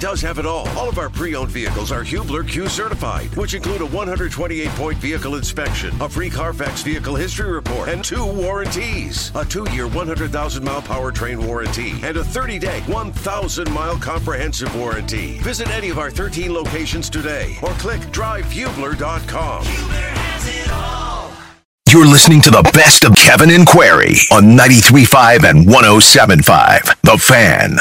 does have it all. All of our pre-owned vehicles are Hubler Q certified, which include a 128-point vehicle inspection, a free Carfax vehicle history report, and two warranties: a two-year 100,000-mile powertrain warranty and a 30-day 1,000-mile comprehensive warranty. Visit any of our 13 locations today, or click drivehubler.com. You're listening to the best of Kevin and Query on 93.5 and 107.5. The Fan.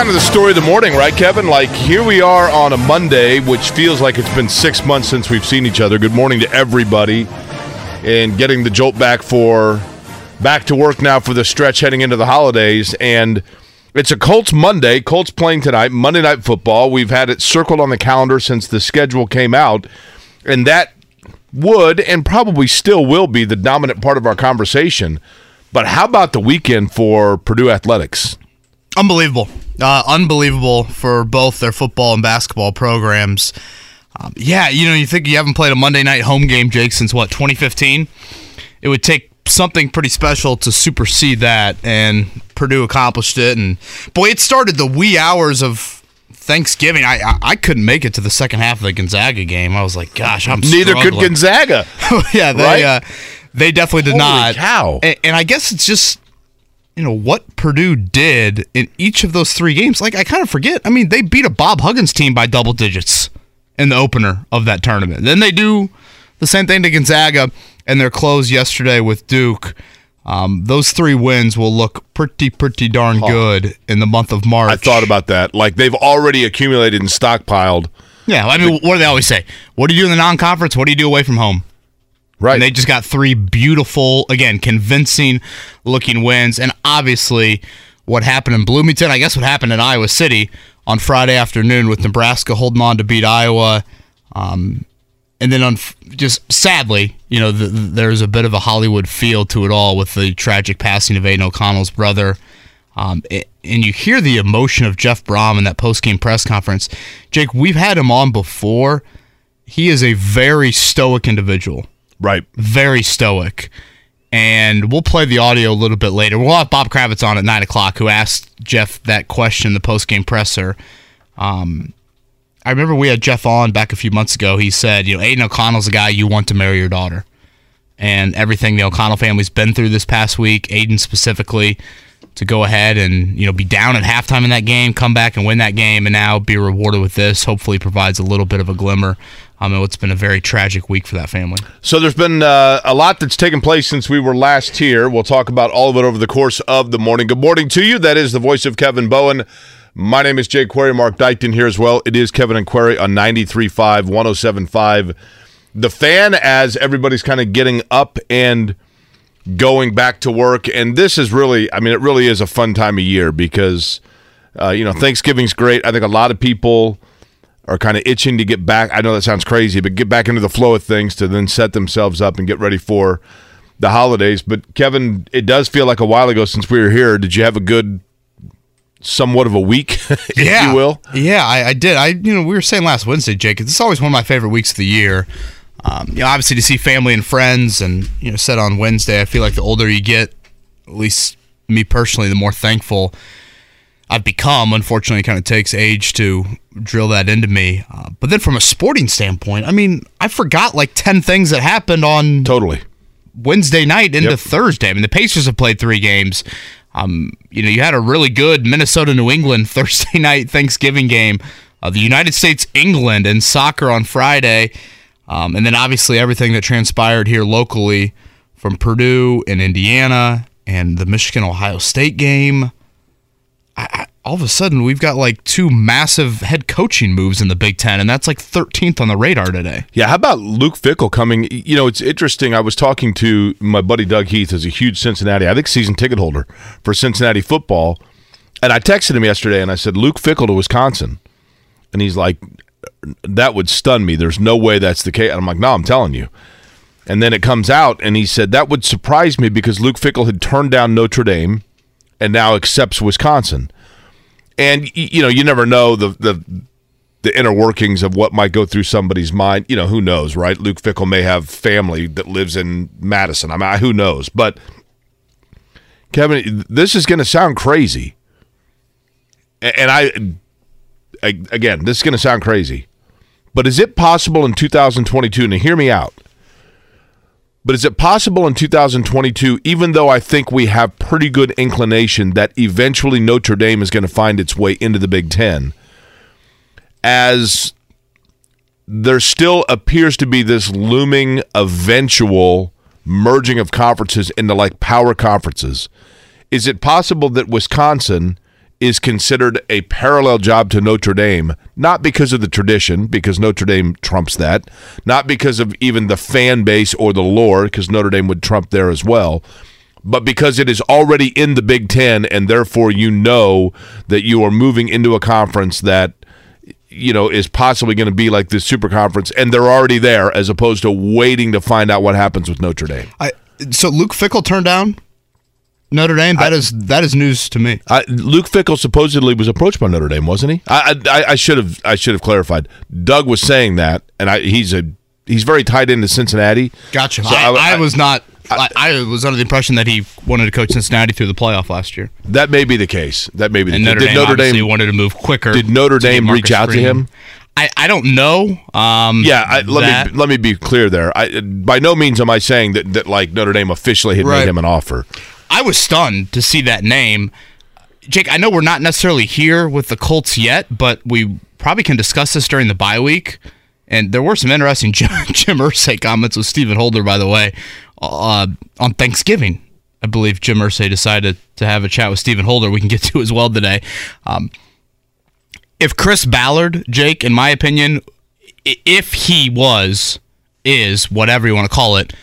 Kind of the story of the morning, right, Kevin? Like, here we are on a Monday, which feels like it's been six months since we've seen each other. Good morning to everybody. And getting the jolt back for back to work now for the stretch heading into the holidays. And it's a Colts Monday. Colts playing tonight, Monday Night Football. We've had it circled on the calendar since the schedule came out. And that would and probably still will be the dominant part of our conversation. But how about the weekend for Purdue Athletics? Unbelievable. Uh, unbelievable for both their football and basketball programs. Um, yeah, you know, you think you haven't played a Monday night home game, Jake, since what, 2015? It would take something pretty special to supersede that, and Purdue accomplished it. And boy, it started the wee hours of Thanksgiving. I I, I couldn't make it to the second half of the Gonzaga game. I was like, gosh, I'm Neither could. Gonzaga. yeah, they Right? uh, they definitely did Holy not. cow. And, and I guess it's just you know what Purdue did in each of those three games. Like I kind of forget. I mean, they beat a Bob Huggins team by double digits in the opener of that tournament. Then they do the same thing to Gonzaga and their close yesterday with Duke. Um, those three wins will look pretty, pretty darn good in the month of March. I thought about that. Like they've already accumulated and stockpiled. Yeah, I mean, what do they always say? What do you do in the non-conference? What do you do away from home? Right. And they just got three beautiful, again, convincing looking wins. And obviously, what happened in Bloomington, I guess what happened in Iowa City on Friday afternoon with Nebraska holding on to beat Iowa. Um, and then, on, just sadly, you know, the, there's a bit of a Hollywood feel to it all with the tragic passing of Aidan O'Connell's brother. Um, it- and you hear the emotion of Jeff Brohm in that post-game press conference. Jake, we've had him on before. He is a very stoic individual right. very stoic. And we'll play the audio a little bit later. We'll have Bob Kravitz on at nine o'clock, who asked Jeff that question the post game presser. Um, I remember we had Jeff on back a few months ago. He said, "You know, Aidan O'Connell's a guy you want to marry your daughter." And everything the O'Connell family's been through this past week, Aidan specifically, to go ahead and you know be down at halftime in that game, come back and win that game, and now be rewarded with this. Hopefully, provides a little bit of a glimmer. Um, and what's been a very tragic week for that family. So there's been uh, a lot that's taken place since we were last here. We'll talk about all of it over the course of the morning. Good morning to you. That is the voice of Kevin Bowen. My name is Jake Query. Mark Dykton here as well. It is Kevin and Query on 93.5, 107.5. The fan, as everybody's kind of getting up and going back to work. And this is really, I mean, it really is a fun time of year because, uh, you know, Thanksgiving's great. I think a lot of people are kind of itching to get back. I know that sounds crazy, but get back into the flow of things to then set themselves up and get ready for the holidays. But Kevin, it does feel like a while ago since we were here. Did you have a good, somewhat of a week, if you will? Yeah, I, I did. I you know we were saying last Wednesday, Jake. It's always one of my favorite weeks of the year. Um, you know, obviously to see family and friends, and you know, said on Wednesday, I feel like the older you get, at least me personally, the more thankful I've become. Unfortunately, it kind of takes age to drill that into me. Uh, but then from a sporting standpoint, I mean, I forgot like ten things that happened on Totally. Wednesday night into Yep. Thursday. I mean, the Pacers have played three games. Um, you know, you had a really good Minnesota New England Thursday night Thanksgiving game. Uh, the United States England and soccer on Friday, um, and then obviously everything that transpired here locally from Purdue and Indiana and the Michigan Ohio State game. All of a sudden, we've got like two massive head coaching moves in the Big Ten, and that's like 13th on the radar today. Yeah, how about Luke Fickell coming? You know, it's interesting. I was talking to my buddy Doug Heath, who's a huge Cincinnati, I think season ticket holder for Cincinnati football. And I texted him yesterday and I said, Luke Fickell to Wisconsin. And he's like, that would stun me. There's no way that's the case. And I'm like, no, I'm telling you. And then it comes out, and he said that would surprise me because Luke Fickell had turned down Notre Dame, and now accepts Wisconsin. And you know, you never know the the the inner workings of what might go through somebody's mind. You know, who knows, right? Luke Fickell may have family that lives in Madison. I mean, who knows? But Kevin, this is going to sound crazy, and I, I again, this is going to sound crazy, but is it possible in 2022? And hear me out. But is it possible in 2022, even though I think we have pretty good inclination that eventually Notre Dame is going to find its way into the Big Ten, as there still appears to be this looming eventual merging of conferences into like power conferences? Is it possible that Wisconsin is considered a parallel job to Notre Dame, not because of the tradition, because Notre Dame trumps that, not because of even the fan base or the lore, because Notre Dame would trump there as well, but because it is already in the Big Ten, and therefore you know that you are moving into a conference that you know is possibly going to be like this super conference, and they're already there, as opposed to waiting to find out what happens with Notre Dame. I, so Luke Fickell turned down Notre Dame. That is that is news to me. I, Luke Fickell supposedly was approached by Notre Dame, wasn't he? I, I I should have I should have clarified. Doug was saying that, and I, he's a he's very tied into Cincinnati. Gotcha. So I, I- I was not. I, I was under the impression that he wanted to coach Cincinnati through the playoff last year, That may be the case. That may be the and case. Notre Did Dame Notre obviously Dame? wanted to move quicker. Did Notre Dame reach out to him? I, I don't know. Um, Yeah, I, let that- me let me be clear there. I, by no means am I saying that, that like Notre Dame officially had Right. made him an offer. I was stunned to see that name. Jake, I know we're not necessarily here with the Colts yet, but we probably can discuss this during the bye week. And there were some interesting Jim, Jim comments with Stephen Holder, by the way, uh, on Thanksgiving. I believe Jim Irsay decided to have a chat with Stephen Holder. We can get to as well today. Um, if Chris Ballard, Jake, in my opinion, if he was, is, whatever you want to call it,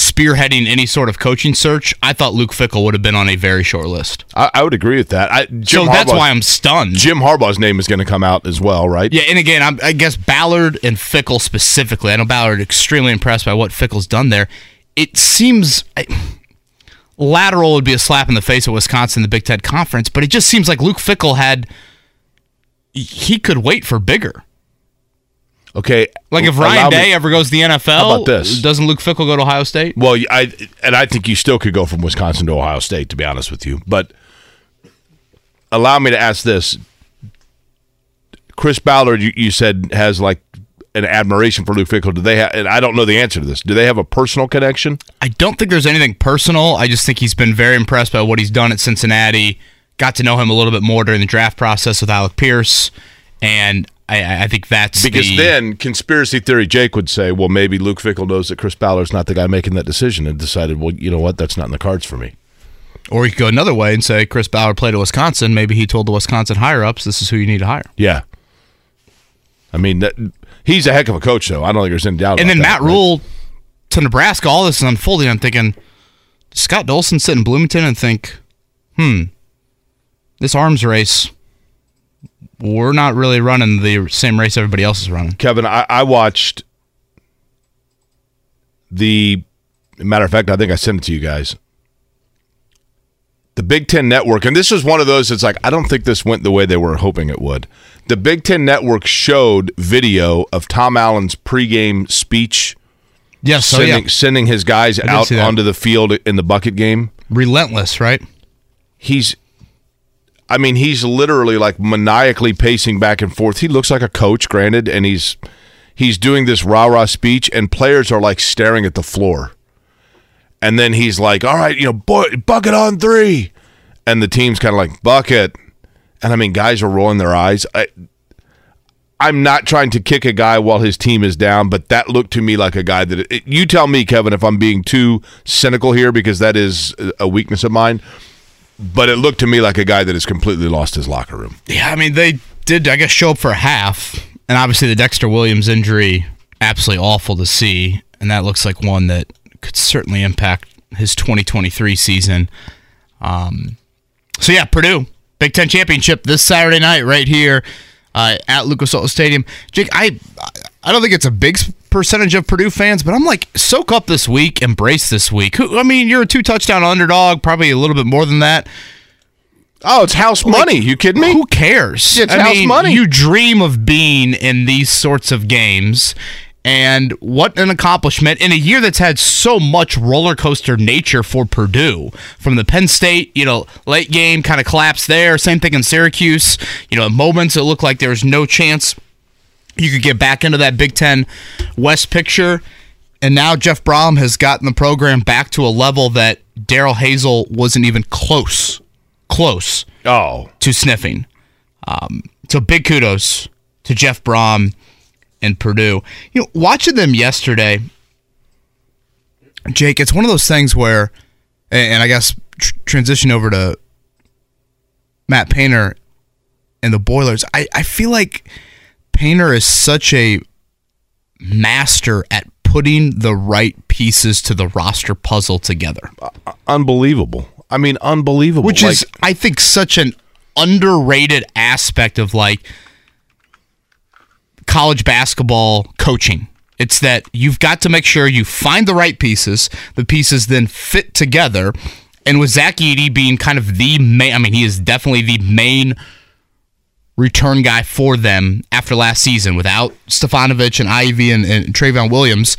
spearheading any sort of coaching search, I thought Luke Fickell would have been on a very short list. I, I would agree with that. I, Jim so that's why I'm stunned. Jim Harbaugh's name is going to come out as well, right? yeah, and again, I'm, I guess Ballard and Fickell specifically. I know Ballard extremely impressed by what Fickell's done there. It seems I, lateral would be a slap in the face of Wisconsin in the Big Ten Conference, but it just seems like Luke Fickell had he could wait for bigger. Okay. Like if Ryan me- Day ever goes to the NFL, How about this? Doesn't Luke Fickell go to Ohio State? Well, I and I think you still could go from Wisconsin to Ohio State, to be honest with you. But allow me to ask this: Chris Ballard, you, you said has like an admiration for Luke Fickell. Do they have? And I don't know the answer to this. Do they have a personal connection? I don't think there's anything personal. I just think he's been very impressed by what he's done at Cincinnati. Got to know him a little bit more during the draft process with Alec Pierce, and I, I think that's Because the- then conspiracy theory Jake would say, well, maybe Luke Fickell knows that Chris Ballard's not the guy making that decision and decided, well, you know what, that's not in the cards for me. or you could go another way and say Chris Ballard played at Wisconsin. Maybe he told the Wisconsin higher ups, "This is who you need to hire." Yeah. I mean, that, he's a heck of a coach, though. I don't think there's any doubt. And about then that, Matt right? Rule to Nebraska. All this is unfolding. I'm thinking, Scott Dolson sit in Bloomington and think, hmm, this arms race, we're not really running the same race everybody else is running. Kevin, I, I watched the matter of fact, I think I sent it to you guys. The Big Ten Network, and this was one of those that's like, I don't think this went the way they were hoping it would. The Big Ten Network showed video of Tom Allen's pregame speech Yes, so sending, yeah, sending his guys out onto the field in the bucket game. relentless, right? He's I mean, he's literally like maniacally pacing back and forth. He looks like a coach, granted, and he's he's doing this rah-rah speech, and players are like staring at the floor. And then he's like, "All right, you know, boy, bucket on three. and the team's kind of like bucket, and I mean, guys are rolling their eyes. I, I'm not trying to kick a guy while his team is down, but that looked to me like a guy that it, you tell me, Kevin, if I'm being too cynical here because that is a weakness of mine. But it looked to me like a guy that has completely lost his locker room. Yeah, I mean they did, I guess, show up for half, and obviously the Dexter Williams injury, absolutely awful to see, and that looks like one that could certainly impact his 2023 season. Um, so yeah, Purdue Big Ten championship this Saturday night right here uh, at Lucas Oil Stadium. Jake, I I don't think it's a big percentage of Purdue fans, but I'm like, soak up this week, embrace this week. Who- I mean, you're a two touchdown underdog, probably a little bit more than that. Oh, it's house money. You kidding me? Who cares? It's I house mean, money. You dream of being in these sorts of games. And what an accomplishment in a year that's had so much roller coaster nature for Purdue. From the Penn State, you know, late game kind of collapse there. Same thing in Syracuse. You know, at moments it looked like there was no chance you could get back into that Big Ten West picture. And now Jeff Brohm has gotten the program back to a level that Darrell Hazell wasn't even close, close Oh, to sniffing. Um, so big kudos to Jeff Brohm and Purdue. You know, watching them yesterday, Jake, it's one of those things where, and I guess tr- transition over to Matt Painter and the Boilers. I, I feel like Painter is such a master at putting the right pieces to the roster puzzle together. unbelievable. I mean, unbelievable. which Like, is I think such an underrated aspect of like college basketball coaching. It's that you've got to make sure you find the right pieces. The pieces then fit together. And with Zach Edey being kind of the main, I mean, he is definitely the main return guy for them after last season without Stefanovic and Ivey and, and Trevion Williams.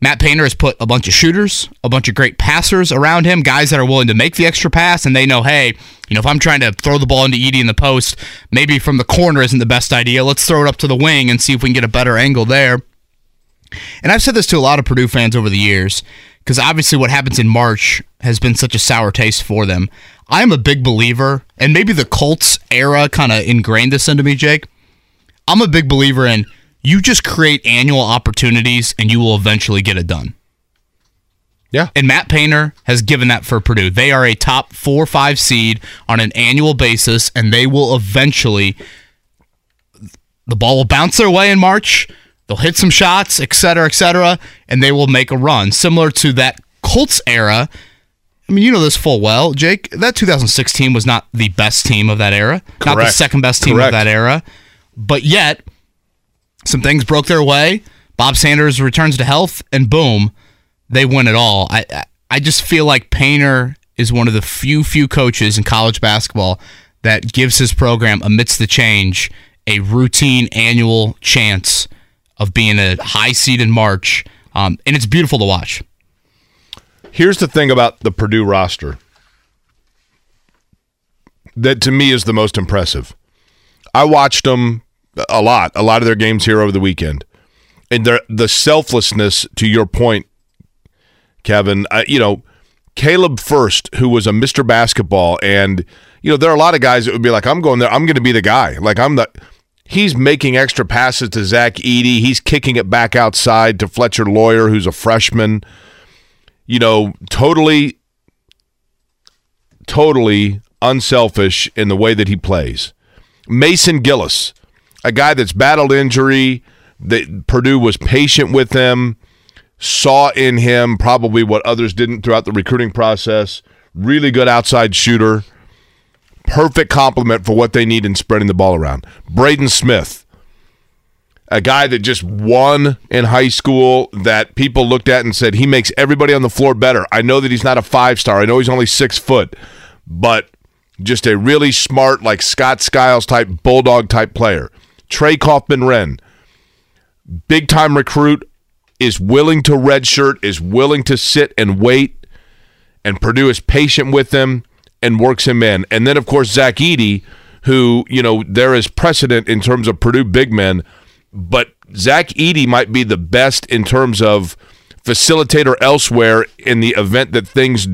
Matt Painter has put a bunch of shooters, a bunch of great passers around him, guys that are willing to make the extra pass, and they know, hey, you know, if I'm trying to throw the ball into Edey in the post, maybe from the corner isn't the best idea. Let's throw it up to the wing and see if we can get a better angle there. And I've said this to a lot of Purdue fans over the years, because obviously what happens in March has been such a sour taste for them. I'm a big believer, and maybe the Colts era kind of ingrained this into me, Jake. I'm a big believer in you just create annual opportunities and you will eventually get it done. yeah. And Matt Painter has given that for Purdue. They are a top four or five seed on an annual basis, and they will eventually, the ball will bounce their way in March. They'll hit some shots, et cetera, et cetera, and they will make a run. Similar to that Colts era. I mean, you know this full well, Jake. That 2016 was not the best team of that era, not the second best team Correct. of that era. But yet, some things broke their way. Bob Sanders returns to health, and boom, they win it all. I I- I just feel like Painter is one of the few few coaches in college basketball that gives his program amidst the change a routine annual chance of being a high seed in March, um, and it's beautiful to watch. Here's the thing about the Purdue roster that to me is the most impressive. I watched them a lot, a lot of their games here over the weekend, and the selflessness. To your point, Kevin, I, you know, Caleb Furst, who was a Mr. Basketball, and you know there are a lot of guys that would be like, "I'm going there. I'm going to be the guy." Like I'm the. He's making extra passes to Zach Edey. He's kicking it back outside to Fletcher Loyer, who's a freshman you know, totally, totally unselfish in the way that he plays. Mason Gillis, a guy that's battled injury, that Purdue was patient with him, saw in him probably what others didn't throughout the recruiting process. Really good outside shooter. Perfect complement for what they need in spreading the ball around. Braden Smith, a guy that just won in high school that people looked at and said he makes everybody on the floor better. I know that he's not a five star. I know he's only six foot, but just a really smart, like Scott Skiles type, bulldog type player. Trey Kaufman-Renn, big time recruit, is willing to redshirt, is willing to sit and wait, and Purdue is patient with him and works him in. And then, of course, Zach Edey, who, you know, there is precedent in terms of Purdue big men but Zach Edey might be the best in terms of facilitator elsewhere in the event that things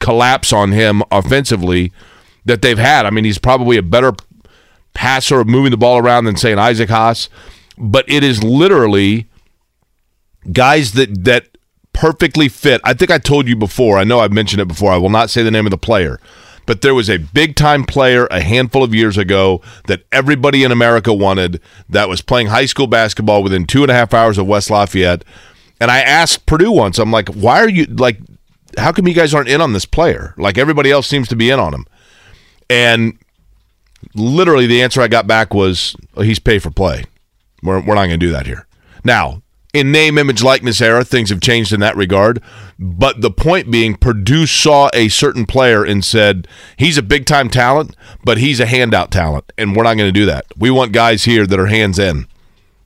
collapse on him offensively that they've had. I mean, he's probably a better passer of moving the ball around than saying Isaac Haas, but it is literally guys that that perfectly fit. I think I told you before. I know I've mentioned it before. I will not say the name of the player. But there was a big time player a handful of years ago that everybody in America wanted that was playing high school basketball within two and a half hours of West Lafayette. And I asked Purdue once, I'm like, why are you like, how come you guys aren't in on this player? Like everybody else seems to be in on him. And literally the answer I got back was, oh, he's pay for play. We're, we're not going to do that here. Now, in name, image, likeness era, things have changed in that regard. But the point being, Purdue saw a certain player and said, he's a big time talent, but he's a handout talent. And we're not going to do that. We want guys here that are hands in.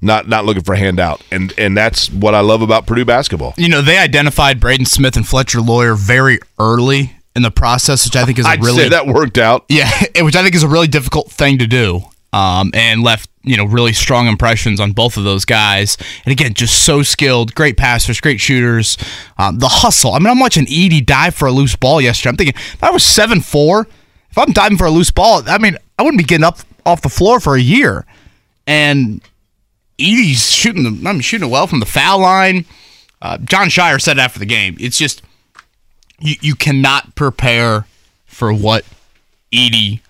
Not not looking for a handout, and and that's what I love about Purdue basketball. You know, they identified Braden Smith and Fletcher Loyer very early in the process, which I think is a I'd really say that worked out. Yeah, which I think is a really difficult thing to do. Um, and left you know really strong impressions on both of those guys. And again, just so skilled, great passers, great shooters. Um, the hustle. I mean, I'm watching Edey dive for a loose ball yesterday. I'm thinking if I was seven four, if I'm diving for a loose ball, I mean, I wouldn't be getting up off the floor for a year. And Edey's shooting the, I mean, shooting it well from the foul line. Uh, Jon Scheyer said after the game, it's just you, you cannot prepare for what Edey,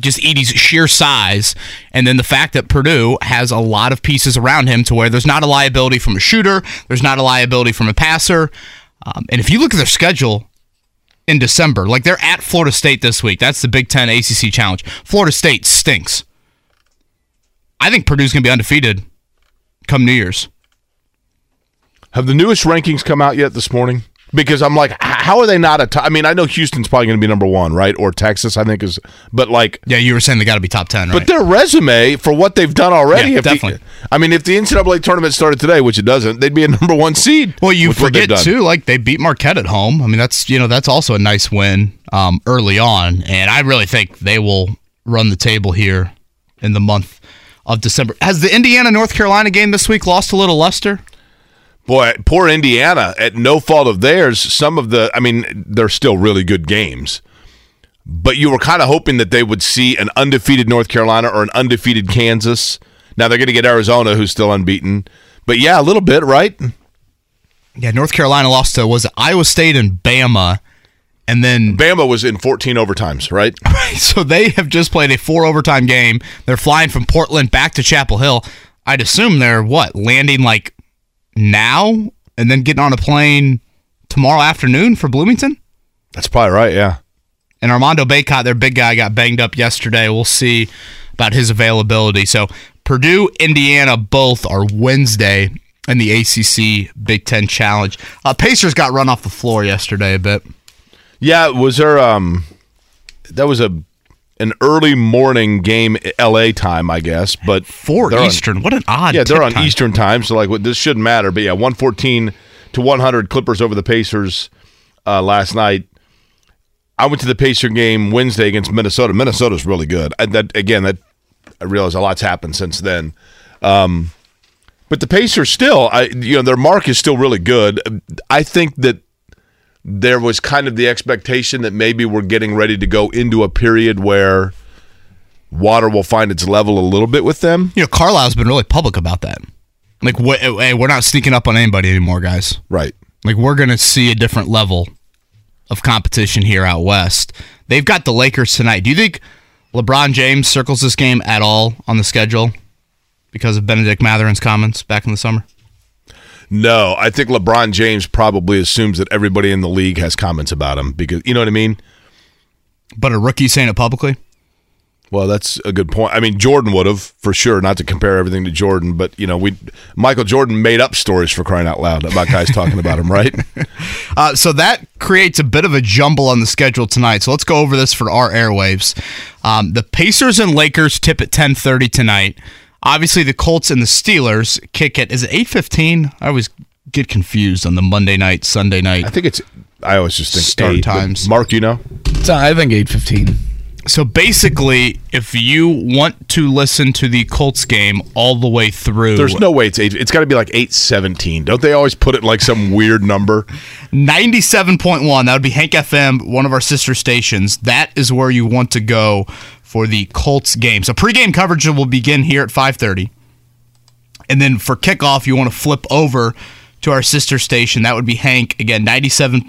just Edey's sheer size, and then the fact that Purdue has a lot of pieces around him to where there's not a liability from a shooter, there's not a liability from a passer, um, and if you look at their schedule in December, like they're at Florida State this week, that's the Big Ten ACC Challenge. Florida State stinks. I think Purdue's going to be undefeated come New Year's. Have the newest rankings come out yet this morning? Because I'm like, how are they not a top? I mean, I know Houston's probably going to be number one, right? Or Texas, I think is, but like, Yeah, you were saying they got to be top 10, right? but their resume for what they've done already. Yeah, if the- definitely. I mean, if the NCAA tournament started today, which it doesn't, they'd be a number one seed. Well, you with what they've forget too, like they beat Marquette at home. I mean, that's you know that's also a nice win um, early on, and I really think they will run the table here in the month of December. Has the Indiana North Carolina game this week lost a little luster? Boy, poor Indiana, at no fault of theirs, some of the, I mean, they're still really good games. But you were kind of hoping that they would see an undefeated North Carolina or an undefeated Kansas. Now they're going to get Arizona, who's still unbeaten. But yeah, a little bit, right? Yeah, North Carolina lost to was Iowa State and Bama, and then Bama was in 14 overtimes, right? so they have just played a four overtime game. They're flying from Portland back to Chapel Hill. I'd assume they're what landing like now and then getting on a plane tomorrow afternoon for Bloomington. That's probably right, yeah. And Armando Bacot, their big guy, got banged up yesterday. We'll see about his availability. So Purdue, Indiana, both are Wednesday in the ACC Big Ten Challenge. Uh, Pacers got run off the floor yesterday a bit. Yeah, was there um that was a an early morning game LA time, I guess, but Four they're on- Eastern. what an odd. yeah, they're on time. Eastern time, so like what- this shouldn't matter. But yeah, 114 to 100 Clippers over the Pacers uh, last night. I went to the Pacer game Wednesday against Minnesota. Minnesota's really good. And that again, that I realize a lot's happened since then. Um, but the Pacers still, I you know, their mark is still really good. I think that there was kind of the expectation that maybe we're getting ready to go into a period where water will find its level a little bit with them. You know, Carlisle's been really public about that. Like, hey, eh, eh, we're not sneaking up on anybody anymore, guys. Right. Like, we're going to see a different level of competition here out west. They've got the Lakers tonight. Do you think LeBron James circles this game at all on the schedule because of Bennedict Mathurin's comments back in the summer? No, I think LeBron James probably assumes that everybody in the league has comments about him because you know what I mean. But a rookie saying it publicly? Well, that's a good point. I mean, Jordan would have for sure. Not to compare everything to Jordan, but you know, we Michael Jordan made up stories for crying out loud about guys talking about him, right? Uh, so that creates a bit of a jumble on the schedule tonight. So let's go over this for our airwaves. Um, the Pacers and Lakers tip at 10:30 tonight. Obviously, the Colts and the Steelers kick it. Is it 8:15? I always get confused on the Monday night, Sunday night. I think it's. I always just think Start eight, times. Mark, you know, So uh, I think eight fifteen. So basically, if you want to listen to the Colts game all the way through, there's no way it's eight. It's got to be like eight seventeen. Don't they always put it like some weird number? 97.1 that would be hank fm one of our sister stations that is where you want to go for the colts game. So pregame coverage will begin here at 5.30 and then for kickoff you want to flip over to our sister station. That would be hank again 97.1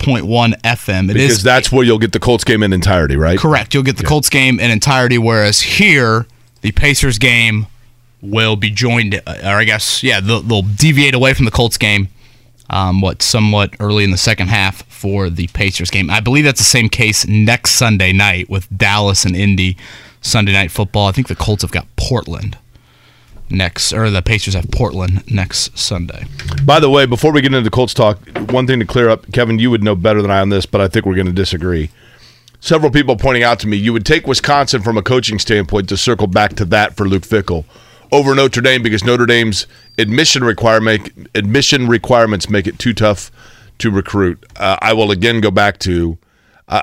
fm It is Because that's where you'll get the Colts game in entirety, right? correct. You'll get the colts game in entirety whereas here the pacers game will be joined uh, or i guess yeah they'll, they'll deviate away from the colts game um, what somewhat early in the second half for the Pacers game. I believe that's the same case next Sunday night with Dallas and Indy Sunday night football. I think the Colts have got Portland next, or the Pacers have Portland next Sunday. By the way, before we get into the Colts talk, one thing to clear up, Kevin, you would know better than I on this, but I think we're going to disagree. Several people pointing out to me, you would take Wisconsin from a coaching standpoint to circle back to that for Luke Fickell over Notre Dame because Notre Dame's admission requirement admission requirements make it too tough to recruit. Uh, I will again go back to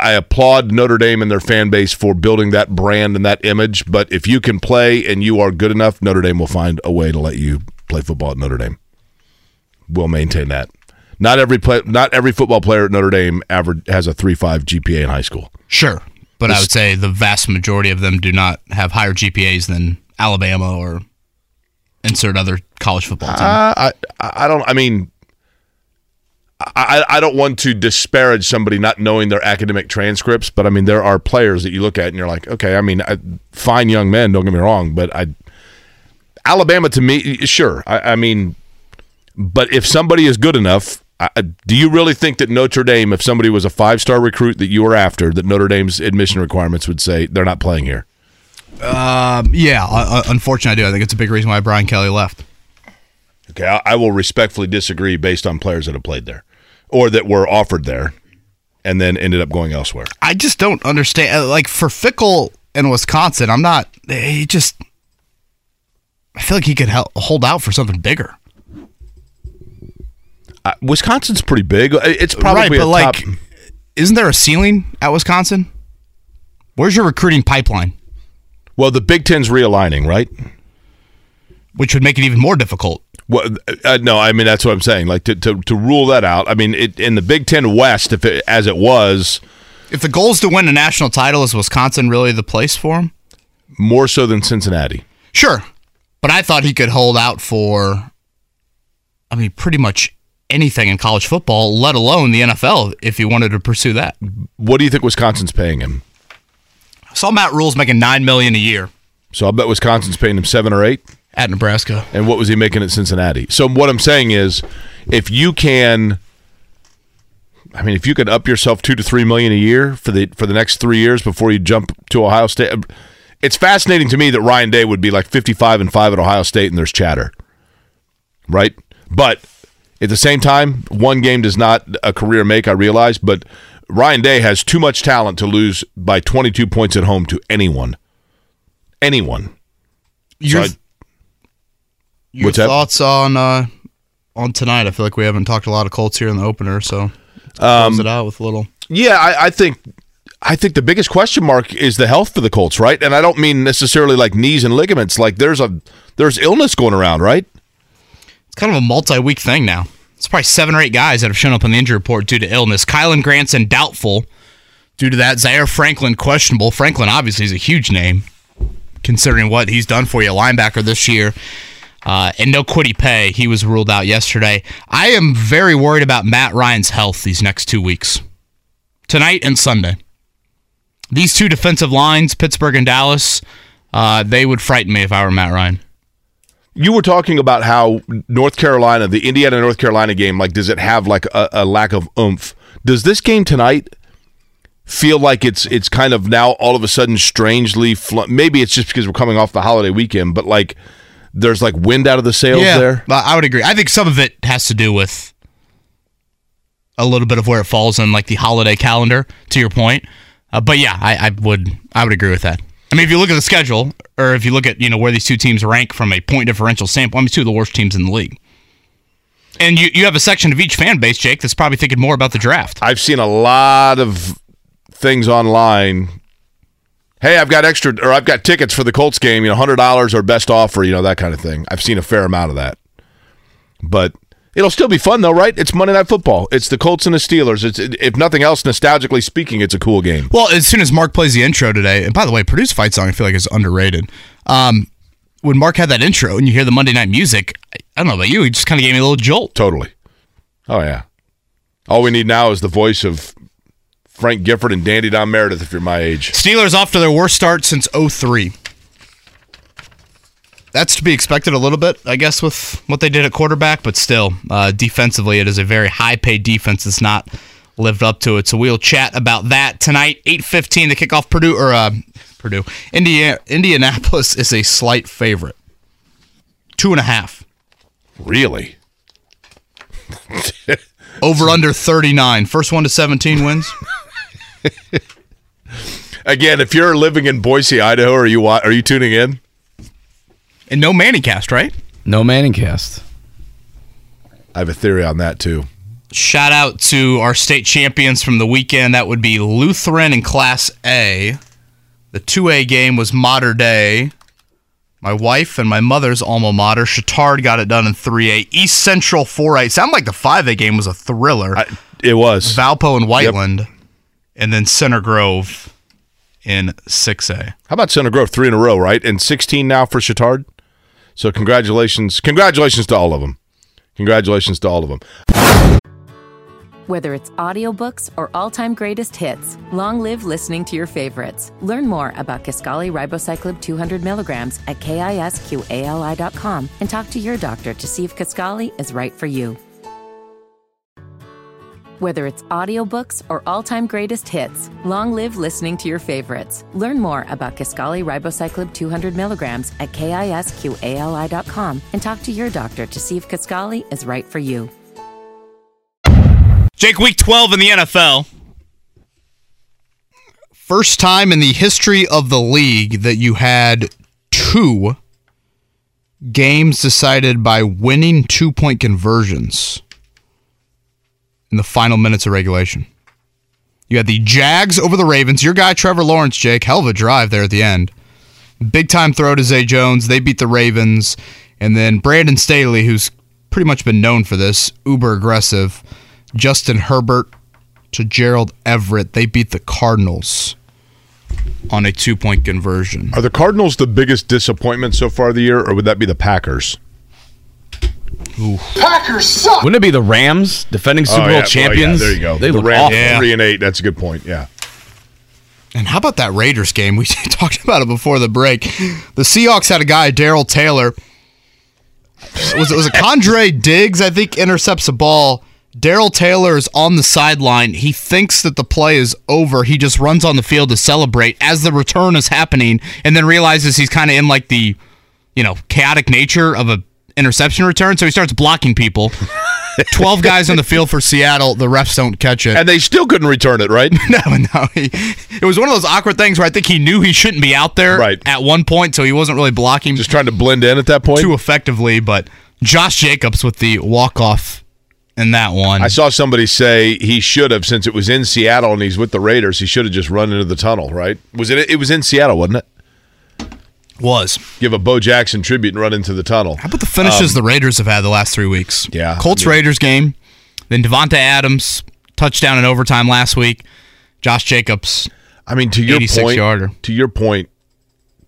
I applaud Notre Dame and their fan base for building that brand and that image. But if you can play and you are good enough, Notre Dame will find a way to let you play football at Notre Dame. We'll maintain that. Not every play, not every football player at Notre Dame average has a three five GPA in high school. Sure, but I would say the vast majority of them do not have higher GPAs than Alabama or insert other college football team. Uh, I I don't. I mean, I, I don't want to disparage somebody not knowing their academic transcripts, but I mean there are players that you look at and you're like, okay, I mean, I, fine young men, don't get me wrong, but I Alabama to me, sure, I, I mean, but if somebody is good enough, I, do you really think that Notre Dame, if somebody was a five star recruit that you were after, that Notre Dame's admission requirements would say they're not playing here? Um, yeah, uh, unfortunately, I do. I think it's a big reason why Brian Kelly left. Okay, I, I will respectfully disagree based on players that have played there or that were offered there and then ended up going elsewhere. I just don't understand. uh, Like for Fickell in Wisconsin, I'm not. He just. I feel like he could hel- hold out for something bigger. Uh, Wisconsin's pretty big. Uh, It's probably right, a but like, top. isn't there a ceiling at Wisconsin? Where's your recruiting pipeline? Well, the Big Ten's realigning, right? Which would make it even more difficult. Well, uh, no, I mean that's what I'm saying. Like to, to, to rule that out. I mean, it, in the Big Ten West, if it, as it was, If the goal is to win a national title, is Wisconsin really the place for him? more so than Cincinnati. Sure. But I thought he could hold out for, I mean, pretty much anything in college football, let alone the NFL, if he wanted to pursue that. What do you think Wisconsin's paying him? I saw Matt Rhule's making nine million a year So I'll bet Wisconsin's paying him seven or eight. At Nebraska. And what was he making at Cincinnati? So what I'm saying is, if you can, I mean, if you could up yourself two to three million a year for the for the next three years before you jump to Ohio State, it's fascinating to me that Ryan Day would be like 55 and five at Ohio State, and there's chatter, right? But at the same time, one game does not a career make. I realize, but Ryan Day has too much talent to lose by 22 points at home to anyone. Anyone. Your, I- your What's that? thoughts on uh, on tonight? I feel like we haven't talked a lot of Colts here in the opener, so Um, close it out with a little. Yeah, I, I think I think the biggest question mark is the health for the Colts, right? And I don't mean necessarily like knees and ligaments. Like there's a there's illness going around, right? It's kind of a multi-week thing now. It's probably seven or eight guys that have shown up on the injury report due to illness. Kylen Granson doubtful due to that. Zaire Franklin questionable. Franklin obviously is a huge name considering what he's done for you, linebacker this year. Uh, and no Kwity Paye. He was ruled out yesterday. I am very worried about Matt Ryan's health these next two weeks, tonight and Sunday. These two defensive lines, Pittsburgh and Dallas, uh, they would frighten me if I were Matt Ryan. You were talking about how North Carolina, the Indiana North Carolina game, like does it have like a, a lack of oomph? Does this game tonight feel like it's it's kind of now all of a sudden strangely fl- maybe it's just because we're coming off the holiday weekend, but like there's like wind out of the sails there. I would agree. I think some of it has to do with a little bit of where it falls in like the holiday calendar. To your point, uh, but yeah, I, I would I would agree with that. I mean, if you look at the schedule, or if you look at you know where these two teams rank from a point differential sample, I mean, two of the worst teams in the league. And you, you have a section of each fan base, Jake, that's probably thinking more about the draft. I've seen a lot of things online. Hey, I've got extra, or I've got tickets for the Colts game. You know, hundred dollars or best offer. You know that kind of thing. I've seen a fair amount of that, but it'll still be fun though, right? It's Monday Night Football. It's the Colts and the Steelers. It's if nothing else, nostalgically speaking, it's a cool game. Well, as soon as Mark plays the intro today, and by the way, Purdue's fight song I feel like is underrated. Um, when Mark had that intro and you hear the Monday night music, I, I don't know about you, he just kind of gave me a little jolt. Totally. Oh yeah. All we need now is the voice of Frank Gifford and Dandy Don Meredith. If you're my age, Steelers off to their worst start since 03. That's to be expected a little bit, I guess, with what they did at quarterback, but still, uh, defensively, it is a very high paid defense that's not lived up to it. So we'll chat about that tonight. 8.15 to kick off Purdue, or uh, Purdue. Indiana, Indianapolis is a slight favorite. Two and a half. Really? Over under 39. First one to 17 wins. Again, if you're living in Boise, Idaho, are you are you tuning in? And no Manning cast, right? No Manning cast. I have a theory on that too. Shout out to our state champions from the weekend. That would be Lutheran in Class A. The 2A game was Mater Dei. My wife and my mother's alma mater, Chatard, got it done in 3A. East Central 4A. Sounded like the 5A game was a thriller. I, it was. Valpo and Whiteland. And then Center Grove in 6A. How about Center Grove? Three in a row, right? And 16 now for Chatard. So congratulations, congratulations to all of them. Congratulations to all of them. Whether it's audiobooks or all-time greatest hits, long live listening to your favorites. Learn more about Kisqali Ribociclib 200 milligrams at kisqali.com and talk to your doctor to see if Kisqali is right for you. Whether it's audiobooks or all-time greatest hits, long live listening to your favorites. Learn more about Kisqali Ribociclib 200 milligrams at kisqali.com and talk to your doctor to see if Kisqali is right for you. Jake, week 12 in the NFL. First time in the history of the league that you had two games decided by winning two point conversions in the final minutes of regulation. You had the Jags over the Ravens. Your guy, Trevor Lawrence, Jake, hell of a drive there at the end. Big time throw to Zay Jones. They beat the Ravens. And then Brandon Staley, who's pretty much been known for this, uber aggressive. Justin Herbert to Gerald Everett. They beat the Cardinals on a two point conversion. Are the Cardinals the biggest disappointment so far the year, or would that be the Packers? Wouldn't it be the Rams, defending Super Oh, Bowl yeah. Well, yeah, champions? there you go. They the look Rams, awful. Yeah. three and eight. That's a good point. Yeah. And how about that Raiders game? We talked about it before the break. The Seahawks had a guy, Darrell Taylor. Was it was a Quandre Diggs? I think intercepts a ball. Darrell Taylor is on the sideline. He thinks that the play is over. He just runs on the field to celebrate as the return is happening, and then realizes he's kind of in like the, you know, chaotic nature of a interception return. So he starts blocking people. Twelve guys on the field for Seattle. The refs don't catch it. And they still couldn't return it, right? No, no. He, it was one of those awkward things where I think he knew he shouldn't be out there Right. at one point, so he wasn't really blocking Just trying to blend in at that point. too effectively. But Josh Jacobs with the walk off in that one. I saw somebody say he should have, since it was in Seattle and he's with the Raiders, he should have just run into the tunnel, right? Was it? It was in Seattle, wasn't it? Was. Give a Bo Jackson tribute and run into the tunnel. How about the finishes the Raiders have had the last three weeks? Um, Yeah, Colts mean- Raiders game, then Davante Adams touchdown in overtime last week. Josh Jacobs. I mean, to your 86 point, yarder. to your point,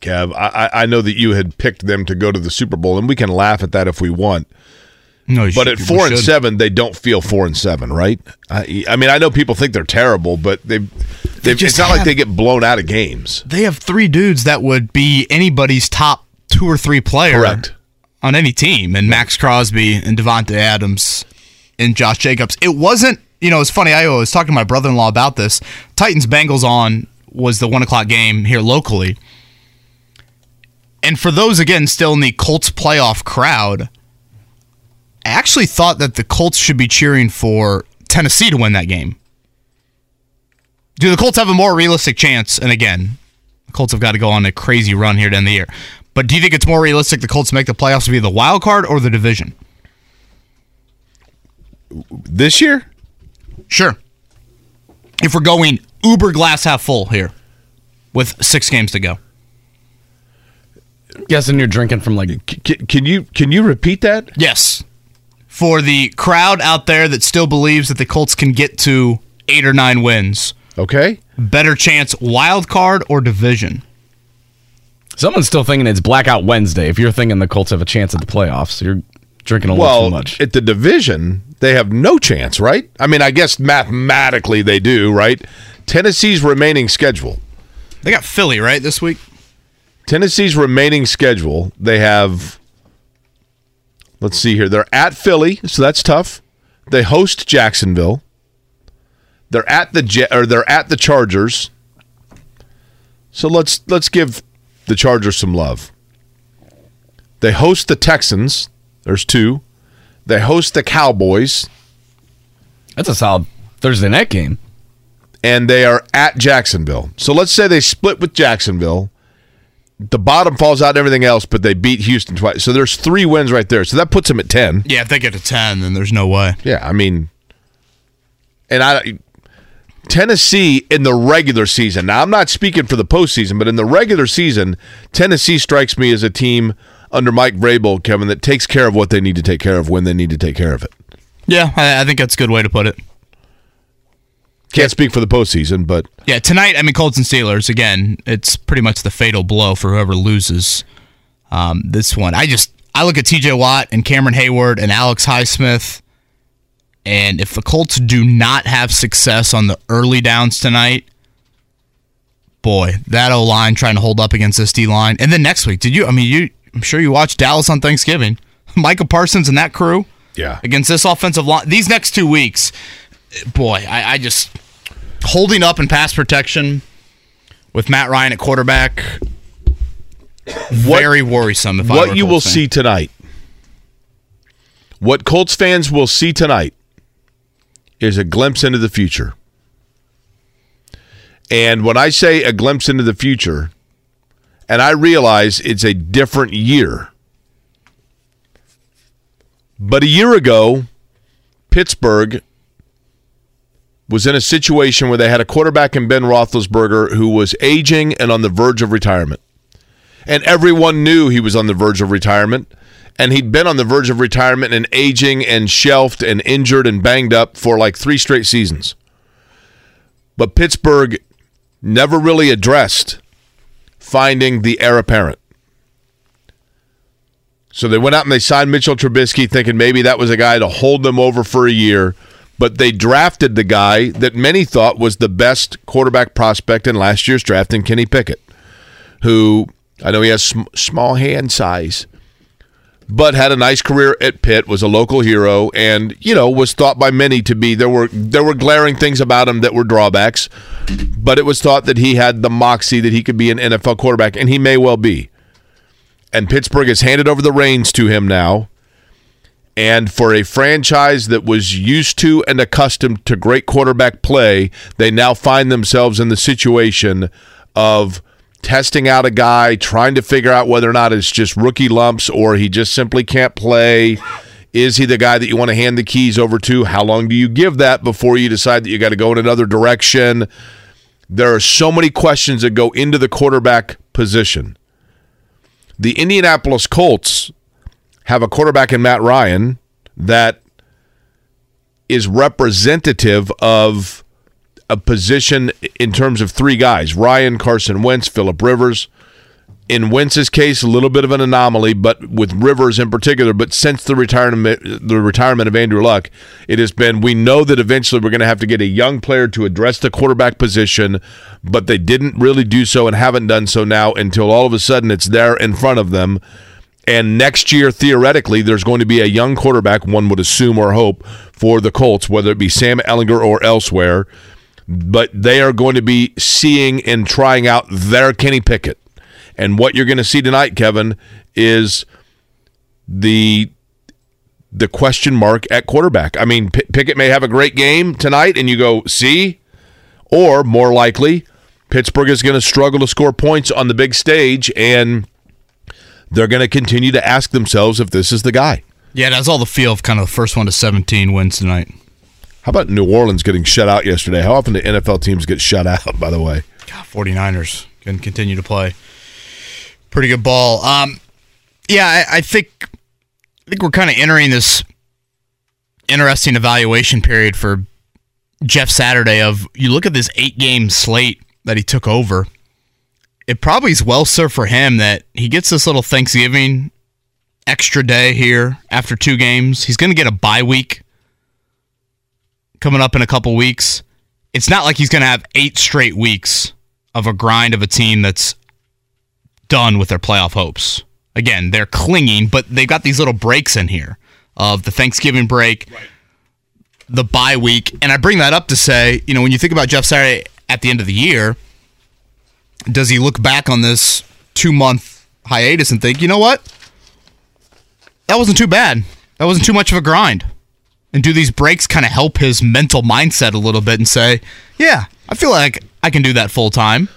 Kev, I I know that you had picked them to go to the Super Bowl, and we can laugh at that if we want. No, But at four and should. seven, they don't feel four and seven, right? I, I mean, I know people think they're terrible, but they, they just it's not like they get blown out of games. they have three dudes that would be anybody's top two or three player Correct. on any team, and Maxx Crosby and Davante Adams and Josh Jacobs. It wasn't, you know, it's funny. I was talking to my brother in law about this. Titans Bengals on was the one o'clock game here locally. And for those, again, still in the Colts playoff crowd, I actually thought that the Colts should be cheering for Tennessee to win that game. Do the Colts have a more realistic chance? And again, the Colts have got to go on a crazy run here to end the year. But do you think it's more realistic the Colts make the playoffs via the wild card or the division? This year, Sure. If we're going uber glass half full here with six games to go. Guessing you're drinking from like C- can you can you repeat that? Yes. For the crowd out there that still believes that the Colts can get to eight or nine wins, Okay. better chance wild card or division. someone's still thinking it's Blackout Wednesday. If you're thinking the Colts have a chance at the playoffs, you're drinking a little Well, too much. at the division, they have no chance, right? I mean, I guess mathematically they do, right? Tennessee's remaining schedule. They got Philly, right, this week? Tennessee's remaining schedule, they have let's see here. They're at Philly, so that's tough. They host Jacksonville. They're at the Je- or they're at the Chargers. So let's let's give the Chargers some love. They host the Texans. There's two. They host the Cowboys, That's a solid Thursday night game. and they are at Jacksonville. So let's say they split with Jacksonville. The bottom falls out and everything else, but they beat Houston twice. So there's three wins right there. So that puts them at 10. Yeah, if they get to 10, then there's no way. Yeah, I mean, and I Tennessee in the regular season. Now I'm not speaking for the postseason, but in the regular season, Tennessee strikes me as a team under Mike Vrabel, Kevin, that takes care of what they need to take care of when they need to take care of it. Yeah, I, I think that's a good way to put it. Can't speak for the postseason, but Yeah, tonight, I mean, Colts and Steelers, again, it's pretty much the fatal blow for whoever loses um, this one. I just, I look at TJ Watt and Cameron Heyward and Alex Highsmith, and if the Colts do not have success on the early downs tonight, boy, that O line trying to hold up against this D line. And then next week, did you, I mean, you, I'm sure you watched Dallas on Thanksgiving. Micah Parsons and that crew yeah, against this offensive line. These next two weeks, boy, I, I just holding up in pass protection with Matt Ryan at quarterback. Very worrisome. If what you will fan. see tonight, what Colts fans will see tonight, is a glimpse into the future. And when I say a glimpse into the future, and I realize it's a different year, but a year ago, Pittsburgh was in a situation where they had a quarterback in Ben Roethlisberger who was aging and on the verge of retirement and everyone knew he was on the verge of retirement. And he'd been on the verge of retirement and aging and shelved and injured and banged up for like three straight seasons. But Pittsburgh never really addressed finding the heir apparent. So they went out and they signed Mitchell Trubisky, thinking maybe that was a guy to hold them over for a year. But they drafted the guy that many thought was the best quarterback prospect in last year's draft in Kenny Pickett who I know he has sm- small hand size, but had a nice career at Pitt, was a local hero, and you know was thought by many to be there were there were glaring things about him that were drawbacks, but it was thought that he had the moxie that he could be an NFL quarterback, and he may well be. And Pittsburgh has handed over the reins to him now. And for a franchise that was used to and accustomed to great quarterback play, they now find themselves in the situation of testing out a guy, trying to figure out whether or not it's just rookie lumps or he just simply can't play. Is he the guy that you want to hand the keys over to? How long do you give that before you decide that you got to go in another direction? There are so many questions that go into the quarterback position. The Indianapolis Colts have a quarterback in Matt Ryan that is representative of a position in terms of three guys Ryan, Carson Wentz, Philip Rivers. In Wentz's case, a little bit of an anomaly, but with Rivers in particular. But since the retirement, the retirement of Andrew Luck, it has been we know that eventually we're going to have to get a young player to address the quarterback position, but they didn't really do so and haven't done so now until all of a sudden it's there in front of them. And next year, theoretically, there's going to be a young quarterback, one would assume or hope, for the Colts, whether it be Sam Ehlinger or elsewhere. But they are going to be seeing and trying out their Kenny Pickett. And what you're going to see tonight, Kevin, is the the question mark at quarterback. I mean, P- Pickett may have a great game tonight, and you go, see? Or more likely, Pittsburgh is going to struggle to score points on the big stage, and they're going to continue to ask themselves if this is the guy. Yeah, that's all the feel of kind of the first one to 17 wins tonight. How about New Orleans getting shut out yesterday? How often do NFL teams get shut out, by the way? God, 49ers can continue to play pretty good ball. Um, yeah, I, I think I think we're kind of entering this interesting evaluation period for Jeff Saturday. Of you look at this eight game slate that he took over. It probably is well served for him that he gets this little Thanksgiving extra day here after two games. He's going to get a bye week coming up in a couple weeks. It's not like he's going to have eight straight weeks of a grind of a team that's done with their playoff hopes. Again, they're clinging, but they've got these little breaks in here of the Thanksgiving break, the bye week. And I bring that up to say, you know, when you think about Jeff Saturday at the end of the year, does he look back on this two month hiatus and think, you know what? that wasn't too bad. That wasn't too much of a grind. And do these breaks kind of help his mental mindset a little bit and say, yeah, I feel like I can do that full time.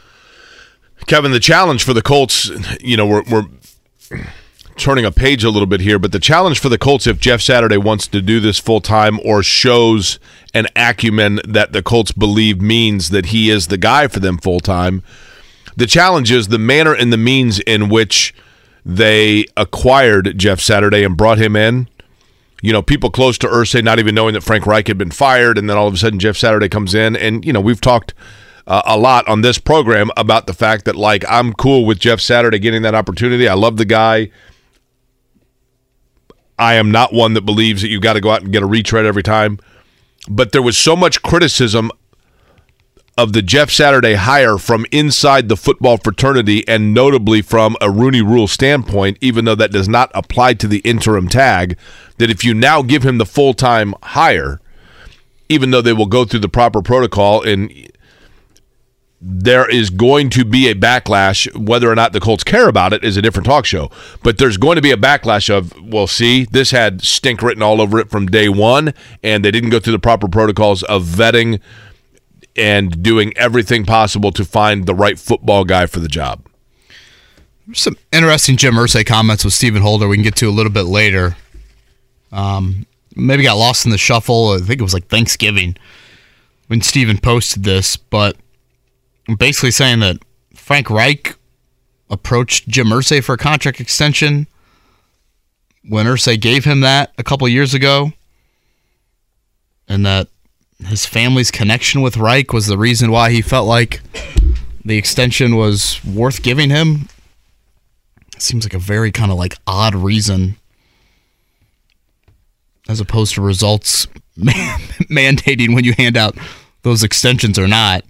Kevin, the challenge for the Colts, you know, we're, we're turning a page a little bit here, but the challenge for the Colts, if Jeff Saturday wants to do this full time or shows an acumen that the Colts believe means that he is the guy for them full time, the challenge is the manner and the means in which they acquired Jeff Saturday and brought him in. You know, people close to Irsay not even knowing that Frank Reich had been fired, and then all of a sudden Jeff Saturday comes in, and you know we've talked uh, a lot on this program about the fact that like I'm cool with Jeff Saturday getting that opportunity. I love the guy. I am not one that believes that you got to go out and get a retread every time. But there was so much criticism of the Jeff Saturday hire from inside the football fraternity and notably from a Rooney Rule standpoint, even though that does not apply to the interim tag, that if you now give him the full time hire, even though they will go through the proper protocol and there is going to be a backlash. Whether or not the Colts care about it is a different talk show. But there's going to be a backlash of, well, see, this had stink written all over it from day one, and they didn't go through the proper protocols of vetting and doing everything possible to find the right football guy for the job. Some interesting Jim Irsay comments with Stephen Holder we can get to a little bit later. Um, maybe got lost in the shuffle. I think it was like Thanksgiving when Stephen posted this, but basically saying that Frank Reich approached Jim Irsay for a contract extension when Irsay gave him that a couple years ago, and that his family's connection with Reich was the reason why he felt like the extension was worth giving him. seems like a very kind of like odd reason, as opposed to results mandating when you hand out those extensions or not.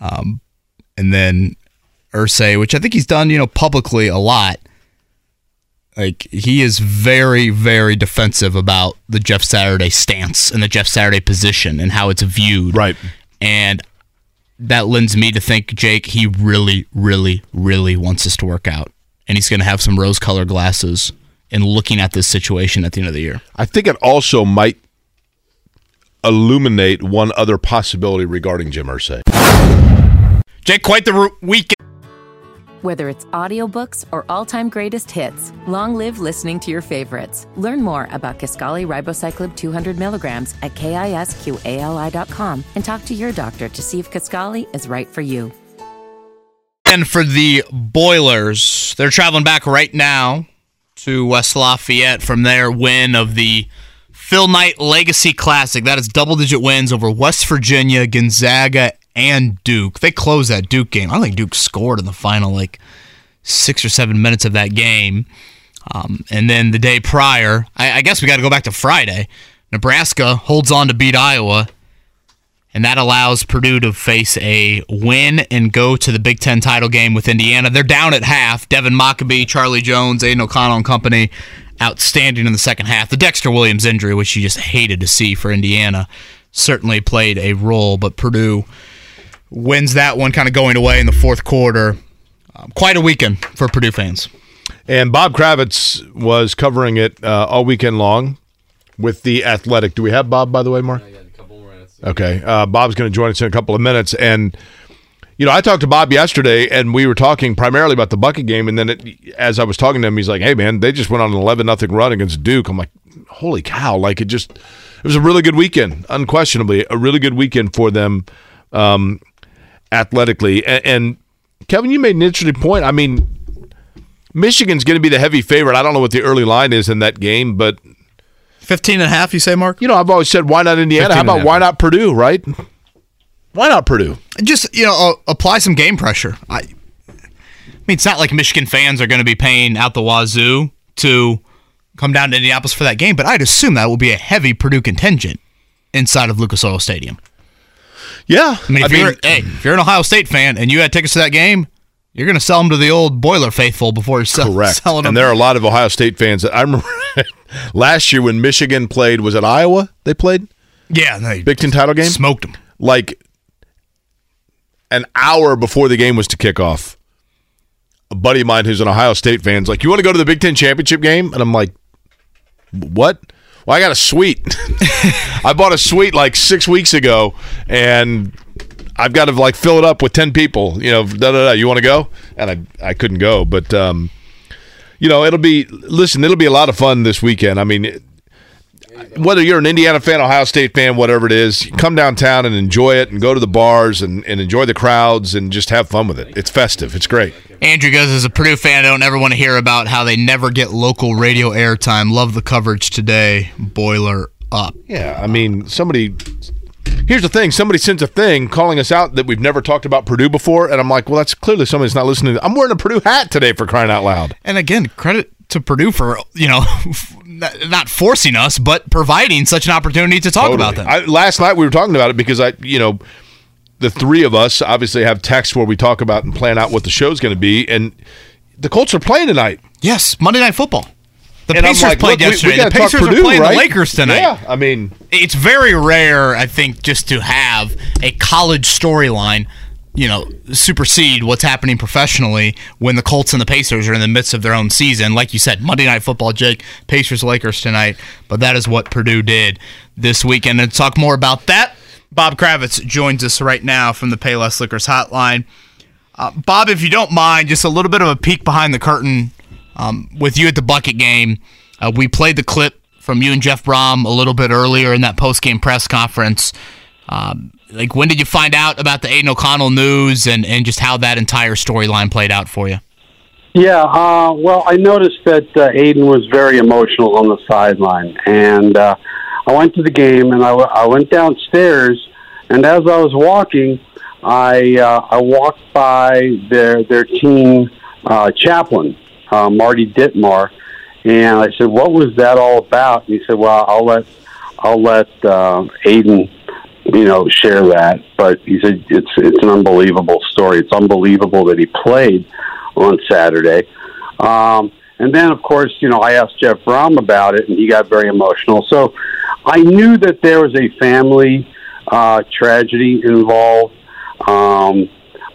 Um, and then Irsay, which I think he's done, you know, publicly a lot. Like he is very, very defensive about the Jeff Saturday stance and the Jeff Saturday position and how it's viewed. Right. And that lends me to think, Jake, he really, really, really wants this to work out. And he's going to have some rose colored glasses in looking at this situation at the end of the year. I think it also might illuminate one other possibility regarding Jim Irsay. Jake, quite the weekend. Whether it's audiobooks or all-time greatest hits, long live listening to your favorites. Learn more about Kisqali Ribociclib 200 milligrams at kisqali.com and talk to your doctor to see if Kisqali is right for you. And for the Boilers, they're traveling back right now to West Lafayette from their win of the Phil Knight Legacy Classic. That is double-digit wins over West Virginia, Gonzaga, and Duke. They closed that Duke game. I don't think Duke scored in the final like six or seven minutes of that game. Um, and then the day prior, I, I guess we got to go back to Friday. Nebraska holds on to beat Iowa, and that allows Purdue to face a win and go to the Big Ten title game with Indiana. They're down at half. Devin Mockobee, Charlie Jones, Aidan O'Connell, and company outstanding in the second half. The Dexter Williams injury, which you just hated to see for Indiana, certainly played a role, but Purdue wins that one kind of going away in the fourth quarter. Um, quite a weekend for Purdue fans. And Bob Kravitz was covering it uh, all weekend long with the Athletic. Do we have Bob, by the way, Mark? Okay. Uh, Bob's going to join us in a couple of minutes. And, you know, I talked to Bob yesterday, and we were talking primarily about the bucket game. And then it, as I was talking to him, he's like, hey, man, they just went on an 11 nothing run against Duke. I'm like, holy cow. Like, it just, it was a really good weekend, unquestionably, a really good weekend for them. Um, athletically. And, and Kevin, you made an interesting point. I mean, Michigan's going to be the heavy favorite. I don't know what the early line is in that game, but 15 and a half, you say, Mark? You know, I've always said, why not Indiana? How about why not Purdue, right? Why not Purdue? Just, you know, uh, apply some game pressure. I, I mean, it's not like Michigan fans are going to be paying out the wazoo to come down to Indianapolis for that game, but I'd assume that will be a heavy Purdue contingent inside of Lucas Oil Stadium. Yeah, I mean, if, I you're, hey, if you're an Ohio State fan and you had tickets to that game, you're going to sell them to the old Boiler faithful before you're sell, correct. selling them. And there are a lot of Ohio State fans. That I remember last year when Michigan played. Was it Iowa? They played. Yeah, they Big Ten title game. Smoked them like an hour before the game was to kick off. A buddy of mine who's an Ohio State fan's like, "You want to go to the Big Ten championship game?" And I'm like, What? Well, I got a suite. I bought a suite like six weeks ago, and I've got to like fill it up with ten people. You know, da da da. You want to go? And I I couldn't go, but um, you know, it'll be listen. It'll be a lot of fun this weekend. I mean, whether you're an Indiana fan, Ohio State fan, whatever it is, come downtown and enjoy it, and go to the bars and, and enjoy the crowds and just have fun with it. It's festive. It's great. Andrew goes as a Purdue fan. I don't ever want to hear about how they never get local radio airtime. Love the coverage today. Boiler up. Yeah, I mean, somebody. Here's the thing: somebody sends a thing calling us out that we've never talked about Purdue before, and I'm like, well, that's clearly somebody's not listening. I'm wearing a Purdue hat today for crying out loud. And again, credit to Purdue for you know not forcing us, but providing such an opportunity to talk Totally. about them. I, last night we were talking about it because I, you know, the three of us obviously have texts where we talk about and plan out what the show's going to be, and the Colts are playing tonight. yes, Monday Night Football. The And Pacers like, played look, we- we yesterday. the Pacers Purdue, are playing right? the Lakers tonight. Yeah, I mean, it's very rare, I think, just to have a college storyline, you know, supersede what's happening professionally when the Colts and the Pacers are in the midst of their own season. Like you said, Monday Night Football, Jake, Pacers Lakers tonight. But that is what Purdue did this weekend. And to talk more about that, Bob Kravitz joins us right now from the Payless Liquors Hotline. Uh, Bob, if you don't mind, just a little bit of a peek behind the curtain um, with you at the bucket game. Uh, we played the clip from you and Jeff Brohm a little bit earlier in that post game press conference. Um, like, when did you find out about the Aidan O'Connell news and, and just how that entire storyline played out for you? Yeah, uh, well, I noticed that uh, Aidan was very emotional on the sideline, and uh, I went to the game, and I, w- I went downstairs, and as I was walking, I uh, I walked by their their team uh, chaplain, uh, Marty Ditmar, and I said, "What was that all about?" And he said, "Well, I'll let I'll let uh, Aidan." You know, share that. But he said it's it's an unbelievable story. It's unbelievable that he played on Saturday. Um, and then, of course, you know, I asked Jeff Brohm about it, and he got very emotional. So I knew that there was a family uh, tragedy involved. Um,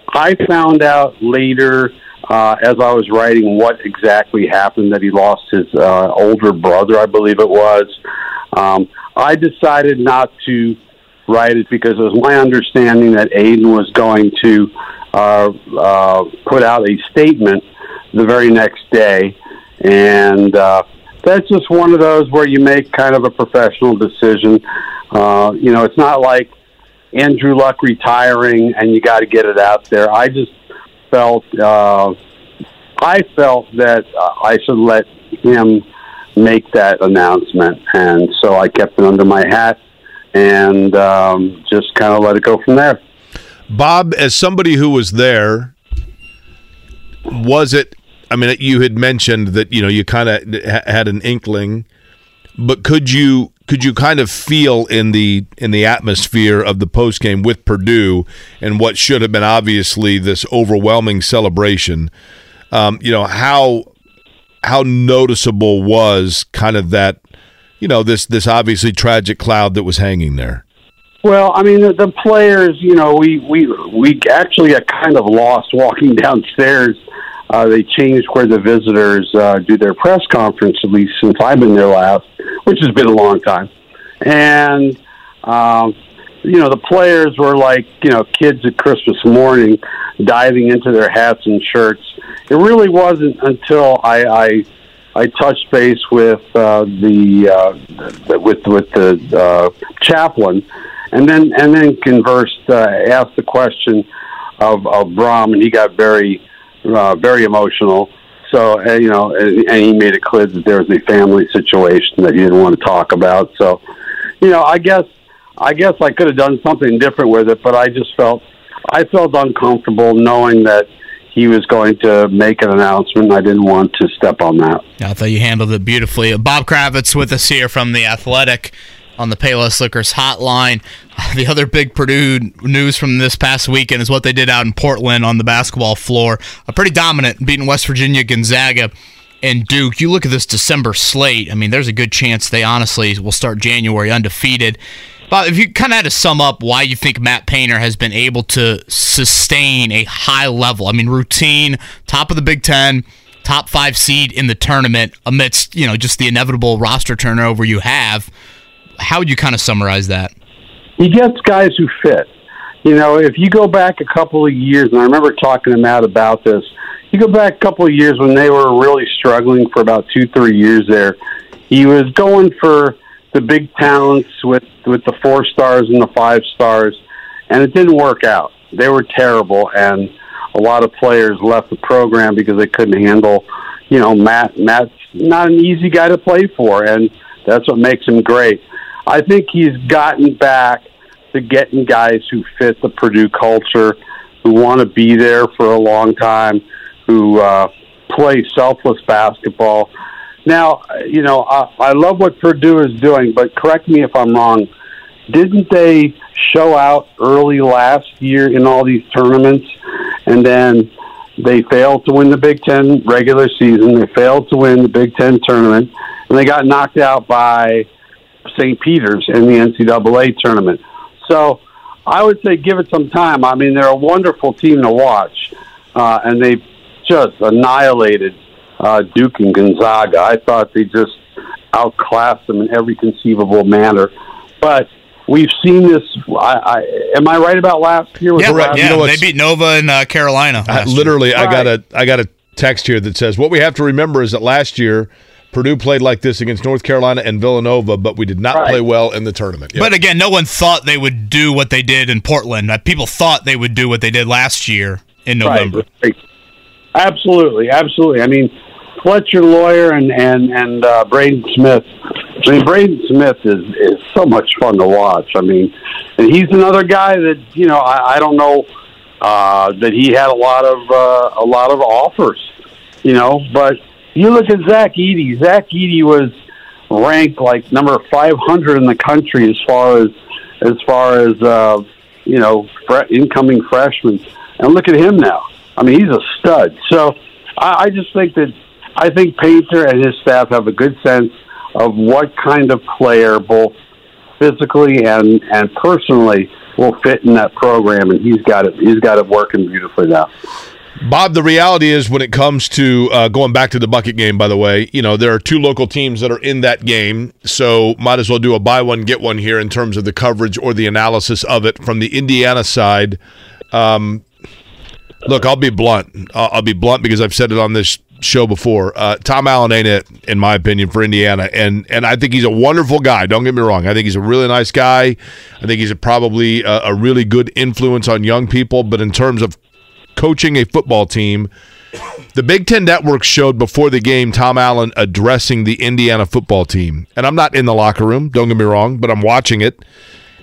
I found out later, uh, as I was writing, what exactly happened. That he lost his uh, older brother, I believe it was. Um, I decided not to write it because it was my understanding that Aidan was going to uh, uh, put out a statement the very next day, and uh, that's just one of those where you make kind of a professional decision. Uh, you know, it's not like Andrew Luck retiring and you got to get it out there. I just felt uh, I felt that uh, I should let him make that announcement, and so I kept it under my hat and um, just kind of let it go from there. Bob, as somebody who was there, was it? I mean, you had mentioned that you know you kind of had an inkling, but could you could you kind of feel in the in the atmosphere of the post game with Purdue and what should have been obviously this overwhelming celebration? Um, you know how how noticeable was kind of that you know this this obviously tragic cloud that was hanging there. Well, I mean, the, the players, you know, we we we actually got kind of lost walking downstairs. Uh, they changed where the visitors uh, do their press conference, at least since I've been there last, which has been a long time. And um, you know, the players were like you know kids at Christmas morning, diving into their hats and shirts. It really wasn't until I. I I touched base with uh, the, uh, with with the uh, chaplain, and then and then conversed, uh, asked the question of, of Brohm, and he got very uh, very emotional. So uh, you know, and, and he made it clear that there was a family situation that he didn't want to talk about. So, you know, I guess I guess I could have done something different with it, but I just felt I felt uncomfortable knowing that he was going to make an announcement. I didn't want to step on that. I thought you handled it beautifully. Bob Kravitz with us here from the Athletic on the Payless Liquors hotline. The other big Purdue news from this past weekend is what they did out in Portland on the basketball floor. A pretty dominant, beating West Virginia, Gonzaga, and Duke. You look at this December slate. I mean, there's a good chance they honestly will start January undefeated. Bob, if you kind of had to sum up why you think Matt Painter has been able to sustain a high level, I mean, routine, top of the Big Ten, top five seed in the tournament amidst you know just the inevitable roster turnover you have. How would you kind of summarize that? He gets guys who fit. You know, if you go back a couple of years, and I remember talking to Matt about this. You go back a couple of years when they were really struggling for about two, three years there. He was going for the big talents with with the four stars and the five stars, and it didn't work out. They were terrible, and a lot of players left the program because they couldn't handle. You know, Matt. Matt's not an easy guy to play for, and that's what makes him great. I think he's gotten back to getting guys who fit the Purdue culture, who want to be there for a long time, who uh, play selfless basketball. Now, you know, I, I love what Purdue is doing, but correct me if I'm wrong. Didn't they show out early last year in all these tournaments, and then they failed to win the Big Ten regular season? They failed to win the Big Ten tournament, and they got knocked out by St. Peter's in the NCAA tournament. So I would say give it some time. I mean, they're a wonderful team to watch, uh, and they just annihilated uh, Duke and Gonzaga. I thought they just outclassed them in every conceivable manner. But we've seen this. I, I am I right about last year? Yeah, last yeah. You know they beat Nova in uh, Carolina. I, last year. literally, I got a I got a text here that says what we have to remember is that last year Purdue played like this against North Carolina and Villanova, but we did not Right. play well in the tournament. Yep. But again, no one thought they would do what they did in Portland. Uh, People thought they would do what they did last year in November. Right. Absolutely, absolutely. I mean, Fletcher Loyer and and and uh, Braden Smith. I mean, Braden Smith is is so much fun to watch. I mean, and he's another guy that you know I, I don't know uh, that he had a lot of uh, a lot of offers, you know. But you look at Zach Edey. Zach Edey was ranked like number 500 in the country as far as as far as uh, you know fre- incoming freshmen. And look at him now. I mean, he's a stud. So I, I just think that I think Painter and his staff have a good sense of what kind of player, both physically and and personally, will fit in that program, and he's got it. He's got it working beautifully now. Bob, the reality is when it comes to uh, going back to the bucket game, by the way, you know, there are two local teams that are in that game. So might as well do a buy one, get one here in terms of the coverage or the analysis of it. From the Indiana side, um, look, I'll be blunt. I'll, I'll be blunt because I've said it on this show before. Uh, Tom Allen ain't it, in my opinion, for Indiana. And, and I think he's a wonderful guy. Don't get me wrong. I think he's a really nice guy. I think he's a, probably a, a really good influence on young people. But in terms of coaching a football team. The Big Ten Network showed before the game Tom Allen addressing the Indiana football team. And I'm not in the locker room, don't get me wrong, but I'm watching it.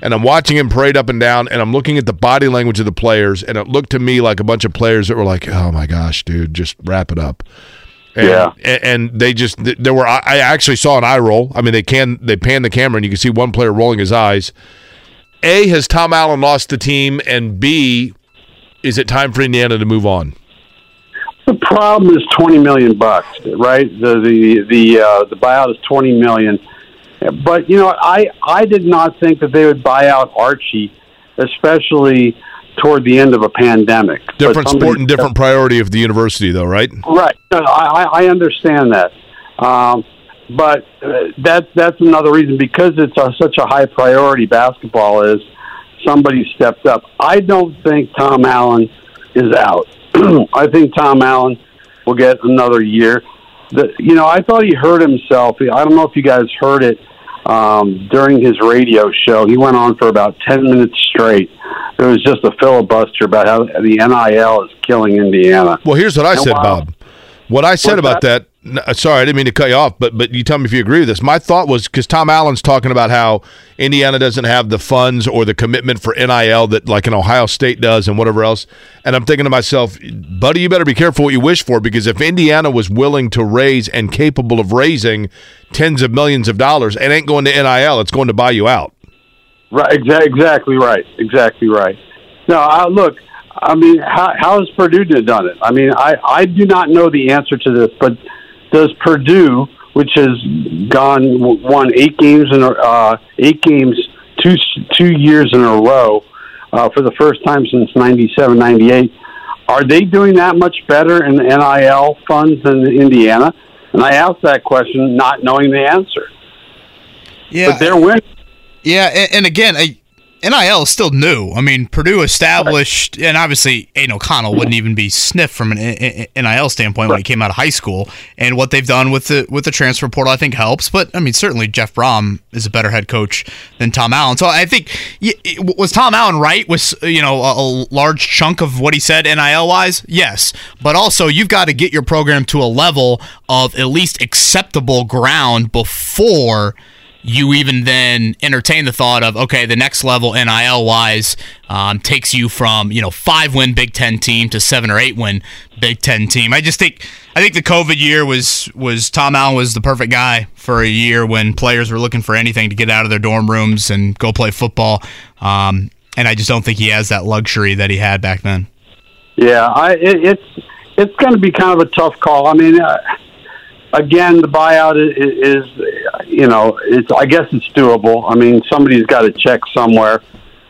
And I'm watching him parade up and down, and I'm looking at the body language of the players, and it looked to me like a bunch of players that were like, oh my gosh, dude, just wrap it up. And, Yeah. And they just there were I actually saw an eye roll. I mean they can they pan the camera and you can see one player rolling his eyes. A has Tom Allen lost the team and B is it time for Indiana to move on? The problem is twenty million bucks, right? The the the uh, the buyout is twenty million. But you know, I I did not think that they would buy out Archie, especially toward the end of a pandemic. Different sport and different priority of the university though, right? Right. No, I, I I understand that. Um, but uh, that that's another reason because it's a, such a high priority. Basketball is somebody stepped up. I don't think Tom Allen is out. I think Tom Allen will get another year. The, you know, I thought he hurt himself. I don't know if you guys heard it um, during his radio show. He went on for about ten minutes straight. It was just a filibuster about how the NIL is killing Indiana. Well, here's what I And said, while- Bob. What I said What's about that. n- uh, sorry, I didn't mean to cut you off, but but you tell me if you agree with this. My thought was because Tom Allen's talking about how Indiana doesn't have the funds or the commitment for NIL that like an Ohio State does and whatever else. And I'm thinking to myself, buddy, you better be careful what you wish for because if Indiana was willing to raise and capable of raising tens of millions of dollars, it ain't going to NIL. It's going to buy you out. Right, exactly right, exactly right. No, I, look, I mean, how, how has Purdue done it? I mean, I, I do not know the answer to this, but does Purdue, which has gone won eight games in a, uh, eight games two two years in a row uh, for the first time since 97, 98, are they doing that much better in the NIL funds than Indiana? And I asked that question not knowing the answer. Yeah, But they're winning. Yeah, and, and again, I, NIL is still new. I mean, Purdue established, and obviously Aidan O'Connell wouldn't even be sniffed from an NIL standpoint when he came out of high school. And what they've done with the with the transfer portal, I think, helps. But I mean, certainly Jeff Brohm is a better head coach than Tom Allen. So I think was Tom Allen right? Was you know a large chunk of what he said NIL wise? Yes, but also you've got to get your program to a level of at least acceptable ground before you even then entertain the thought of okay, the next level NIL wise um, takes you from you know five win Big Ten team to seven or eight win Big Ten team. I just think I think the COVID year was was Tom Allen was the perfect guy for a year when players were looking for anything to get out of their dorm rooms and go play football. Um, and I just don't think he has that luxury that he had back then. Yeah, I it, it's it's going to be kind of a tough call. I mean, uh, again, the buyout is, is you know, it's I guess it's doable. I mean, somebody's got to check somewhere.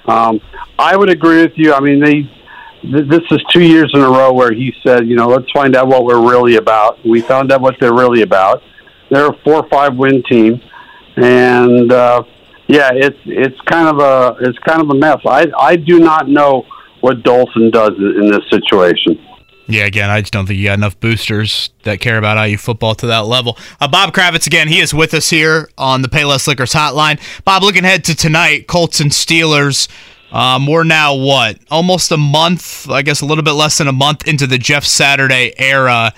Um, I would agree with you. I mean, they th- this is two years in a row where he said, you know, let's find out what we're really about. We found out what they're really about. They're a four or five win team, and uh, yeah, it's it's kind of a it's kind of a mess. I I do not know what Dolson does in this situation. Yeah, again, I just don't think you got enough boosters that care about IU football to that level. Uh, Bob Kravitz, again, he is with us here on the Payless Liquors hotline. Bob, looking ahead to tonight, Colts and Steelers. Um, we're now, what, almost a month, I guess a little bit less than a month into the Jeff Saturday era.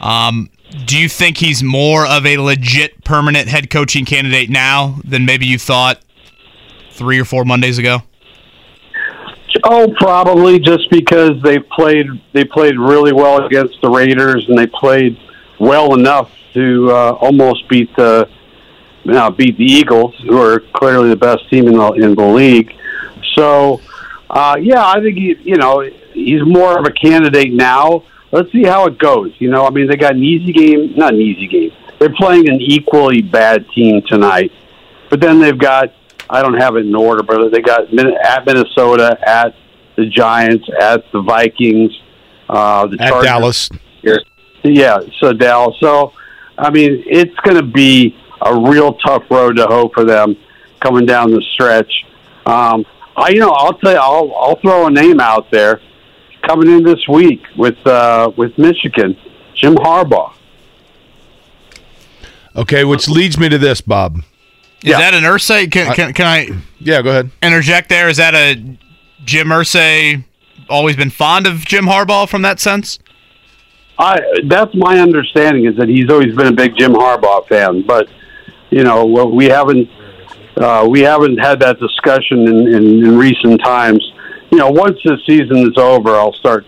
Um, do you think he's more of a legit permanent head coaching candidate now than maybe you thought three or four Mondays ago? Oh, probably just because they played they played really well against the Raiders and they played well enough to uh, almost beat the you know, beat the Eagles, who are clearly the best team in the in the league. So, uh, yeah, I think he, you know he's more of a candidate now. Let's see how it goes. You know, I mean, they got an easy game, not an easy game. They're playing an equally bad team tonight, but then they've got I don't have it in order, but they got at Minnesota, at the Giants, at the Vikings, uh, the At Chargers. Dallas. Here. Yeah, so Dallas. So, I mean, it's going to be a real tough road to hoe for them coming down the stretch. Um, I, you know, I'll tell you, I'll, I'll throw a name out there coming in this week with uh, with Michigan, Jim Harbaugh. Okay, which leads me to this, Bob. Is that an Irsay? Can, can, can I Yeah, go ahead. interject there? Is that a Jim Irsay always been fond of Jim Harbaugh from that sense? I that's my understanding is that he's always been a big Jim Harbaugh fan, but you know well, we haven't uh, we haven't had that discussion in, in, in recent times. You know, once the season is over, I'll start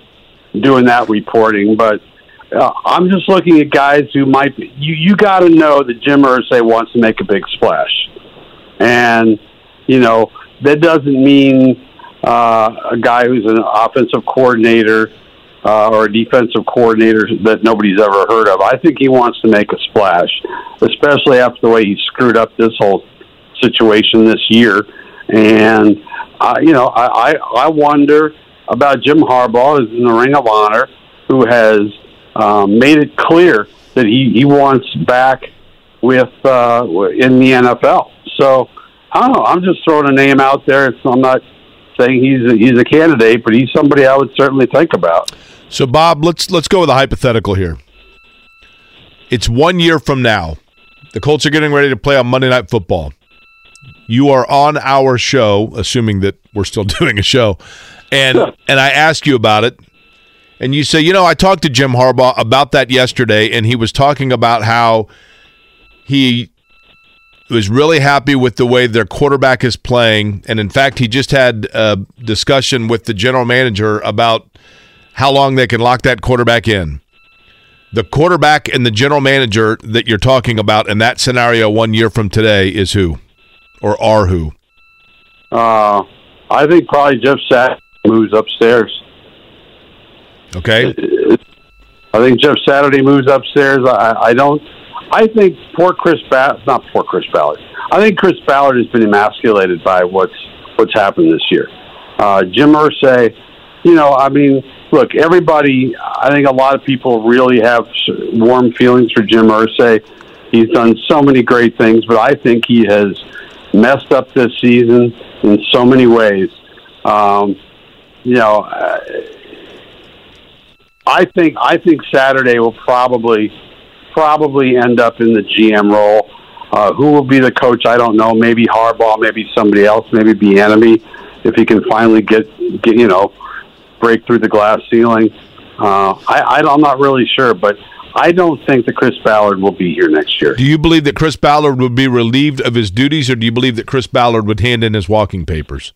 doing that reporting. But uh, I'm just looking at guys who might be. You you got to know that Jim Irsay wants to make a big splash, and you know that doesn't mean uh, a guy who's an offensive coordinator uh, or a defensive coordinator that nobody's ever heard of. I think he wants to make a splash, especially after the way he screwed up this whole situation this year. And uh, you know, I, I I wonder about Jim Harbaugh, who's in the Ring of Honor, who has um, made it clear that he he wants back with uh, in the NFL. So I don't know. I'm just throwing a name out there. I'm not saying he's a, he's a candidate, but he's somebody I would certainly think about. So, Bob, let's let's go with a hypothetical here. It's one year from now. The Colts are getting ready to play on Monday Night Football. You are on our show, assuming that we're still doing a show, and and I ask you about it, and you say, you know, I talked to Jim Harbaugh about that yesterday, and he was talking about how he was really happy with the way their quarterback is playing, and in fact, he just had a discussion with the general manager about how long they can lock that quarterback in. The quarterback and the general manager that you're talking about in that scenario one year from today is who? Or are who? Uh, I think probably Jeff Saturday moves upstairs. Okay. I think Jeff Saturday moves upstairs. I, I don't. I think poor Chris Ballard, not poor Chris Ballard. I think Chris Ballard has been emasculated by what's what's happened this year. Uh, Jim Irsay, you know, I mean, look, everybody. I think a lot of people really have warm feelings for Jim Irsay. He's done so many great things, but I think he has messed up this season in so many ways. Um, you know, uh, I think I think Saturday will probably probably end up in the GM role. Uh, who will be the coach? I don't know. Maybe Harbaugh, maybe somebody else, maybe Bieniemy, if he can finally get, get you know break through the glass ceiling. Uh, I, I, I'm not really sure, but I don't think that Chris Ballard will be here next year. Do you believe that Chris Ballard would be relieved of his duties, or do you believe that Chris Ballard would hand in his walking papers?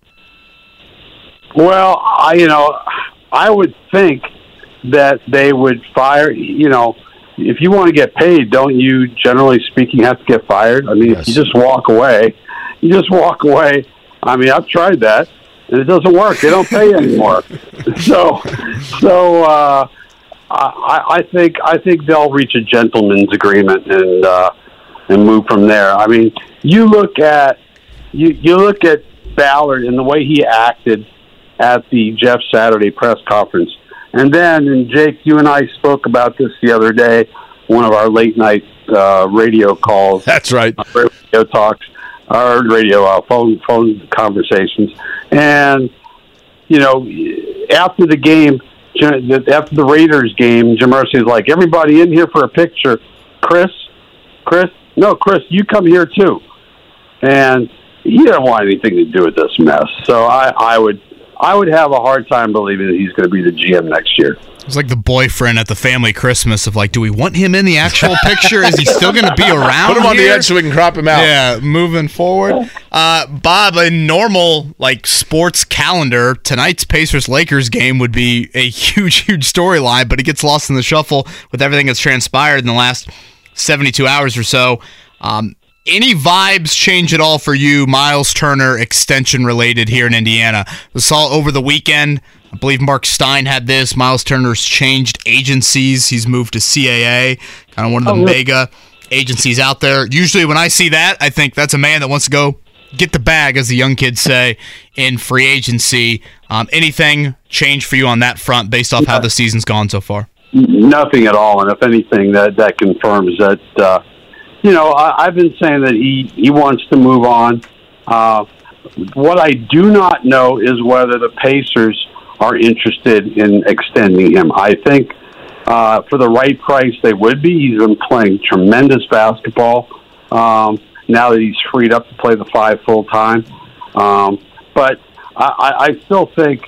Well, I you know, I would think that they would fire. You know, if you want to get paid, don't you generally speaking have to get fired? I mean, yes. if you just walk away, you just walk away. I mean, I've tried that, and it doesn't work. They don't pay anymore. so, so uh, I, I think I think they'll reach a gentleman's agreement and uh, and move from there. I mean, you look at you you look at Ballard and the way he acted at the Jeff Saturday press conference. And then, and Jake, you and I spoke about this the other day, one of our late night uh, radio calls. That's right. Radio talks, our radio uh, phone phone conversations, and you know, after the game, after the Raiders game, Jim is like, "Everybody in here for a picture." Chris, Chris, no, Chris, you come here too. And he didn't want anything to do with this mess. So I, I would I would have a hard time believing that he's going to be the GM next year. It's like the boyfriend at the family Christmas of like, do we want him in the actual picture? Is he still going to be around? Put him on the edge so we can crop him out. Yeah, moving forward. Uh, Bob, a normal like sports calendar, tonight's Pacers Lakers game would be a huge, huge storyline, but it gets lost in the shuffle with everything that's transpired in the last 72 hours or so. Um, any vibes change at all for you, Miles Turner extension related here in Indiana? We saw over the weekend. I believe Mark Stein had this. Miles Turner's changed agencies. He's moved to CAA, kind of one of the oh, mega agencies out there. Usually, when I see that, I think that's a man that wants to go get the bag, as the young kids say, in free agency. Um, anything change for you on that front based off yeah. how the season's gone so far? Nothing at all, and if anything, that that confirms that. Uh, you know, I, I've been saying that he he wants to move on. Uh, what I do not know is whether the Pacers are interested in extending him. I think uh, for the right price they would be. He's been playing tremendous basketball um, now that he's freed up to play the five full time. Um, but I, I still think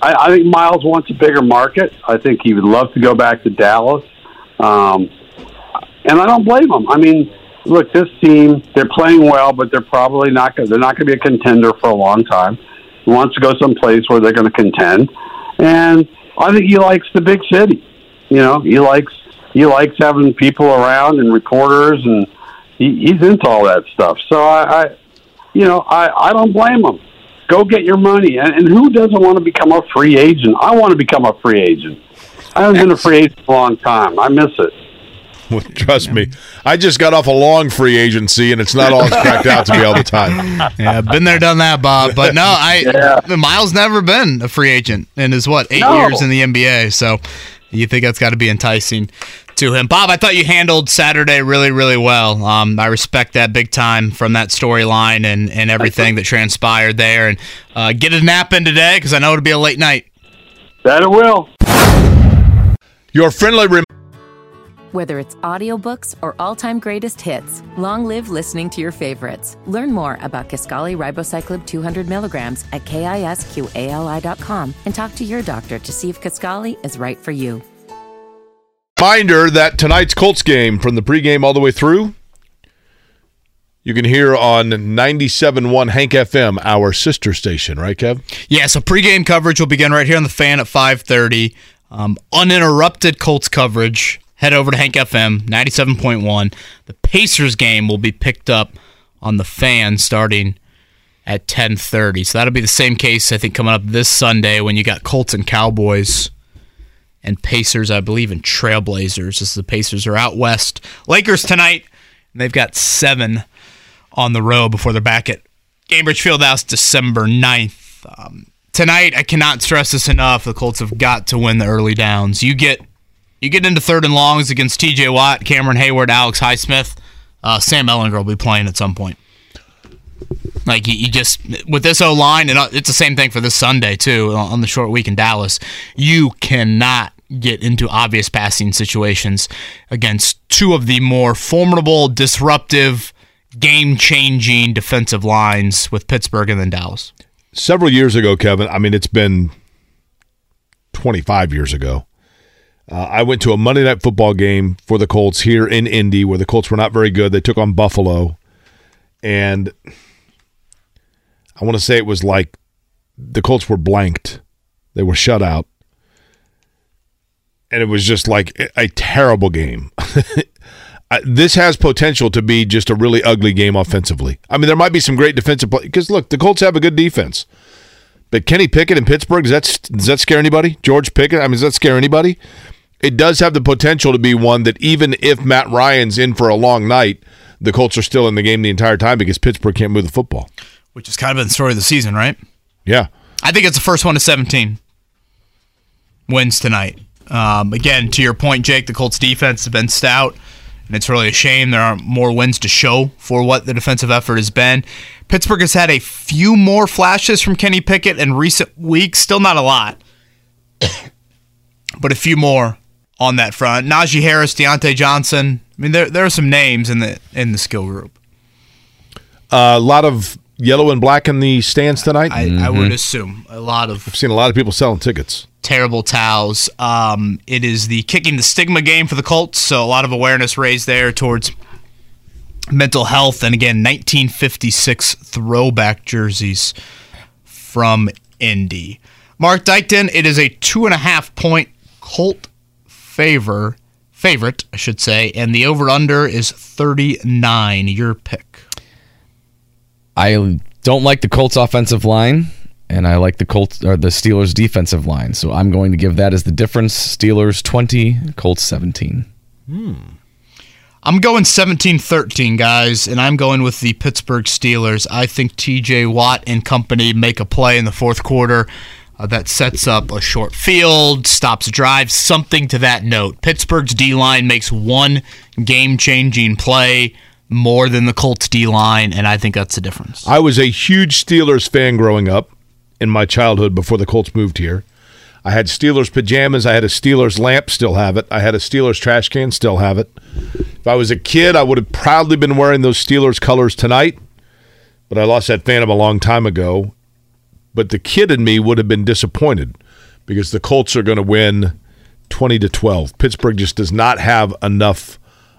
I, I think Miles wants a bigger market. I think he would love to go back to Dallas. Um, and I don't blame them. I mean, look, this team they're playing well, but they're probably not going. They're not going to be a contender for a long time. He wants to go someplace where they're going to contend, and I think he likes the big city. You know, he likes he likes having people around and reporters, and he, he's into all that stuff. So I, I you know, I I don't blame him. Go get your money, and, and who doesn't want to become a free agent? I want to become a free agent. I haven't been a free agent for a long time. I miss it. Trust me, I just got off a long free agency, and it's not all it's cracked out to be all the time. Yeah, been there, done that, Bob. But no, I yeah. Miles never been a free agent in his what eight no. years in the NBA. So you think that's got to be enticing to him, Bob? I thought you handled Saturday really, really well. Um, I respect that big time from that storyline and and everything that transpired there. And uh, get a nap in today because I know it'll be a late night. That it will. Your friendly. Rem- whether it's audiobooks or all-time greatest hits, long live listening to your favorites. Learn more about Kisqali Ribociclib 200 milligrams at kisqali.com and talk to your doctor to see if Kisqali is right for you. Reminder that tonight's Colts game from the pregame all the way through, you can hear on 97.1 Hank FM, our sister station, right, Kev? Yeah, so pregame coverage will begin right here on the fan at 5.30. Um, uninterrupted Colts coverage head over to Hank FM 97.1. The Pacers game will be picked up on the fan starting at 10:30. So that'll be the same case I think coming up this Sunday when you got Colts and Cowboys and Pacers, I believe, and Trailblazers as the Pacers are out west. Lakers tonight, and they've got seven on the road before they're back at Gainbridge Fieldhouse December 9th. Um, tonight, I cannot stress this enough. The Colts have got to win the early downs. You get you get into third and longs against T.J. Watt, Cameron Heyward, Alex Highsmith. Uh, Sam Ehlinger will be playing at some point. Like you, you just with this O line, and uh, it's the same thing for this Sunday too on the short week in Dallas. You cannot get into obvious passing situations against two of the more formidable, disruptive, game-changing defensive lines with Pittsburgh and then Dallas. Several years ago, Kevin. I mean, it's been 25 years ago. Uh, I went to a Monday Night Football game for the Colts here in Indy, where the Colts were not very good. They took on Buffalo, and I want to say it was like the Colts were blanked. They were shut out. And it was just like a terrible game. this has potential to be just a really ugly game offensively. I mean, there might be some great defensive play because look, the Colts have a good defense. But Kenny Pickett in Pittsburgh, does that, does that scare anybody? George Pickett, I mean, does that scare anybody? It does have the potential to be one that even if Matt Ryan's in for a long night, the Colts are still in the game the entire time because Pittsburgh can't move the football which has kind of been the story of the season, right? Yeah. I think it's the first one to 17 wins tonight. Um, again, to your point, Jake, the Colts defense has been stout, and it's really a shame there aren't more wins to show for what the defensive effort has been. Pittsburgh has had a few more flashes from Kenny Pickett in recent weeks, still not a lot, but a few more on that front. Najee Harris, Diontae Johnson. I mean, there there are some names in the in the skill group. Uh, a lot of yellow and black in the stands tonight? I, mm-hmm. I would assume a lot of. I've seen a lot of people selling tickets. Terrible towels. Um, it is the kicking the stigma game for the Colts, so a lot of awareness raised there towards mental health, and again, 1956 throwback jerseys from Indy. Mark Dykton, it is a two and a half point Colt favor favorite, I should say, and the over under is 39. Your pick. I don't like the Colts offensive line, and I like the Colts or the Steelers defensive line. So I'm going to give that as the difference. Steelers 20, Colts 17. Hmm. I'm going 17-13, guys, and I'm going with the Pittsburgh Steelers. I think T.J. Watt and company make a play in the fourth quarter. Uh, that sets up a short field, stops drive, something to that note. Pittsburgh's D line makes one game changing play more than the Colts D line, and I think that's the difference. I was a huge Steelers fan growing up in my childhood before the Colts moved here. I had Steelers pajamas. I had a Steelers lamp, still have it. I had a Steelers trash can, still have it. If I was a kid, I would have proudly been wearing those Steelers colors tonight, but I lost that phantom a long time ago. But the kid in me would have been disappointed because the Colts are going to win 20 to 12. Pittsburgh just does not have enough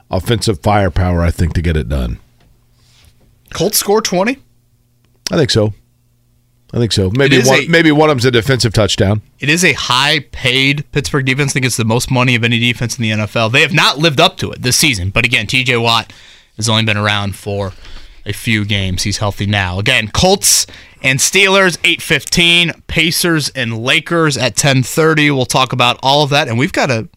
offensive firepower, I think, to get it done. Colts score 20? I think so. I think so. Maybe one, a, maybe one of them's a defensive touchdown. It is a high-paid Pittsburgh defense. I think it's the most money of any defense in the NFL. They have not lived up to it this season. But again, T.J. Watt has only been around for a few games. He's healthy now. Again, Colts and Steelers 8:15, Pacers and Lakers at 10:30. We'll talk about all of that, and we've got a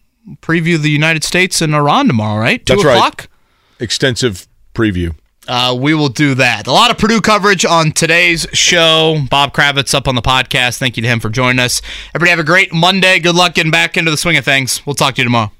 preview the United States and Iran tomorrow, right? Two That's o'clock. Right. Extensive preview. Uh, we will do that. A lot of Purdue coverage on today's show. Bob Kravitz up on the podcast. Thank you to him for joining us. Everybody have a great Monday. Good luck getting back into the swing of things. We'll talk to you tomorrow.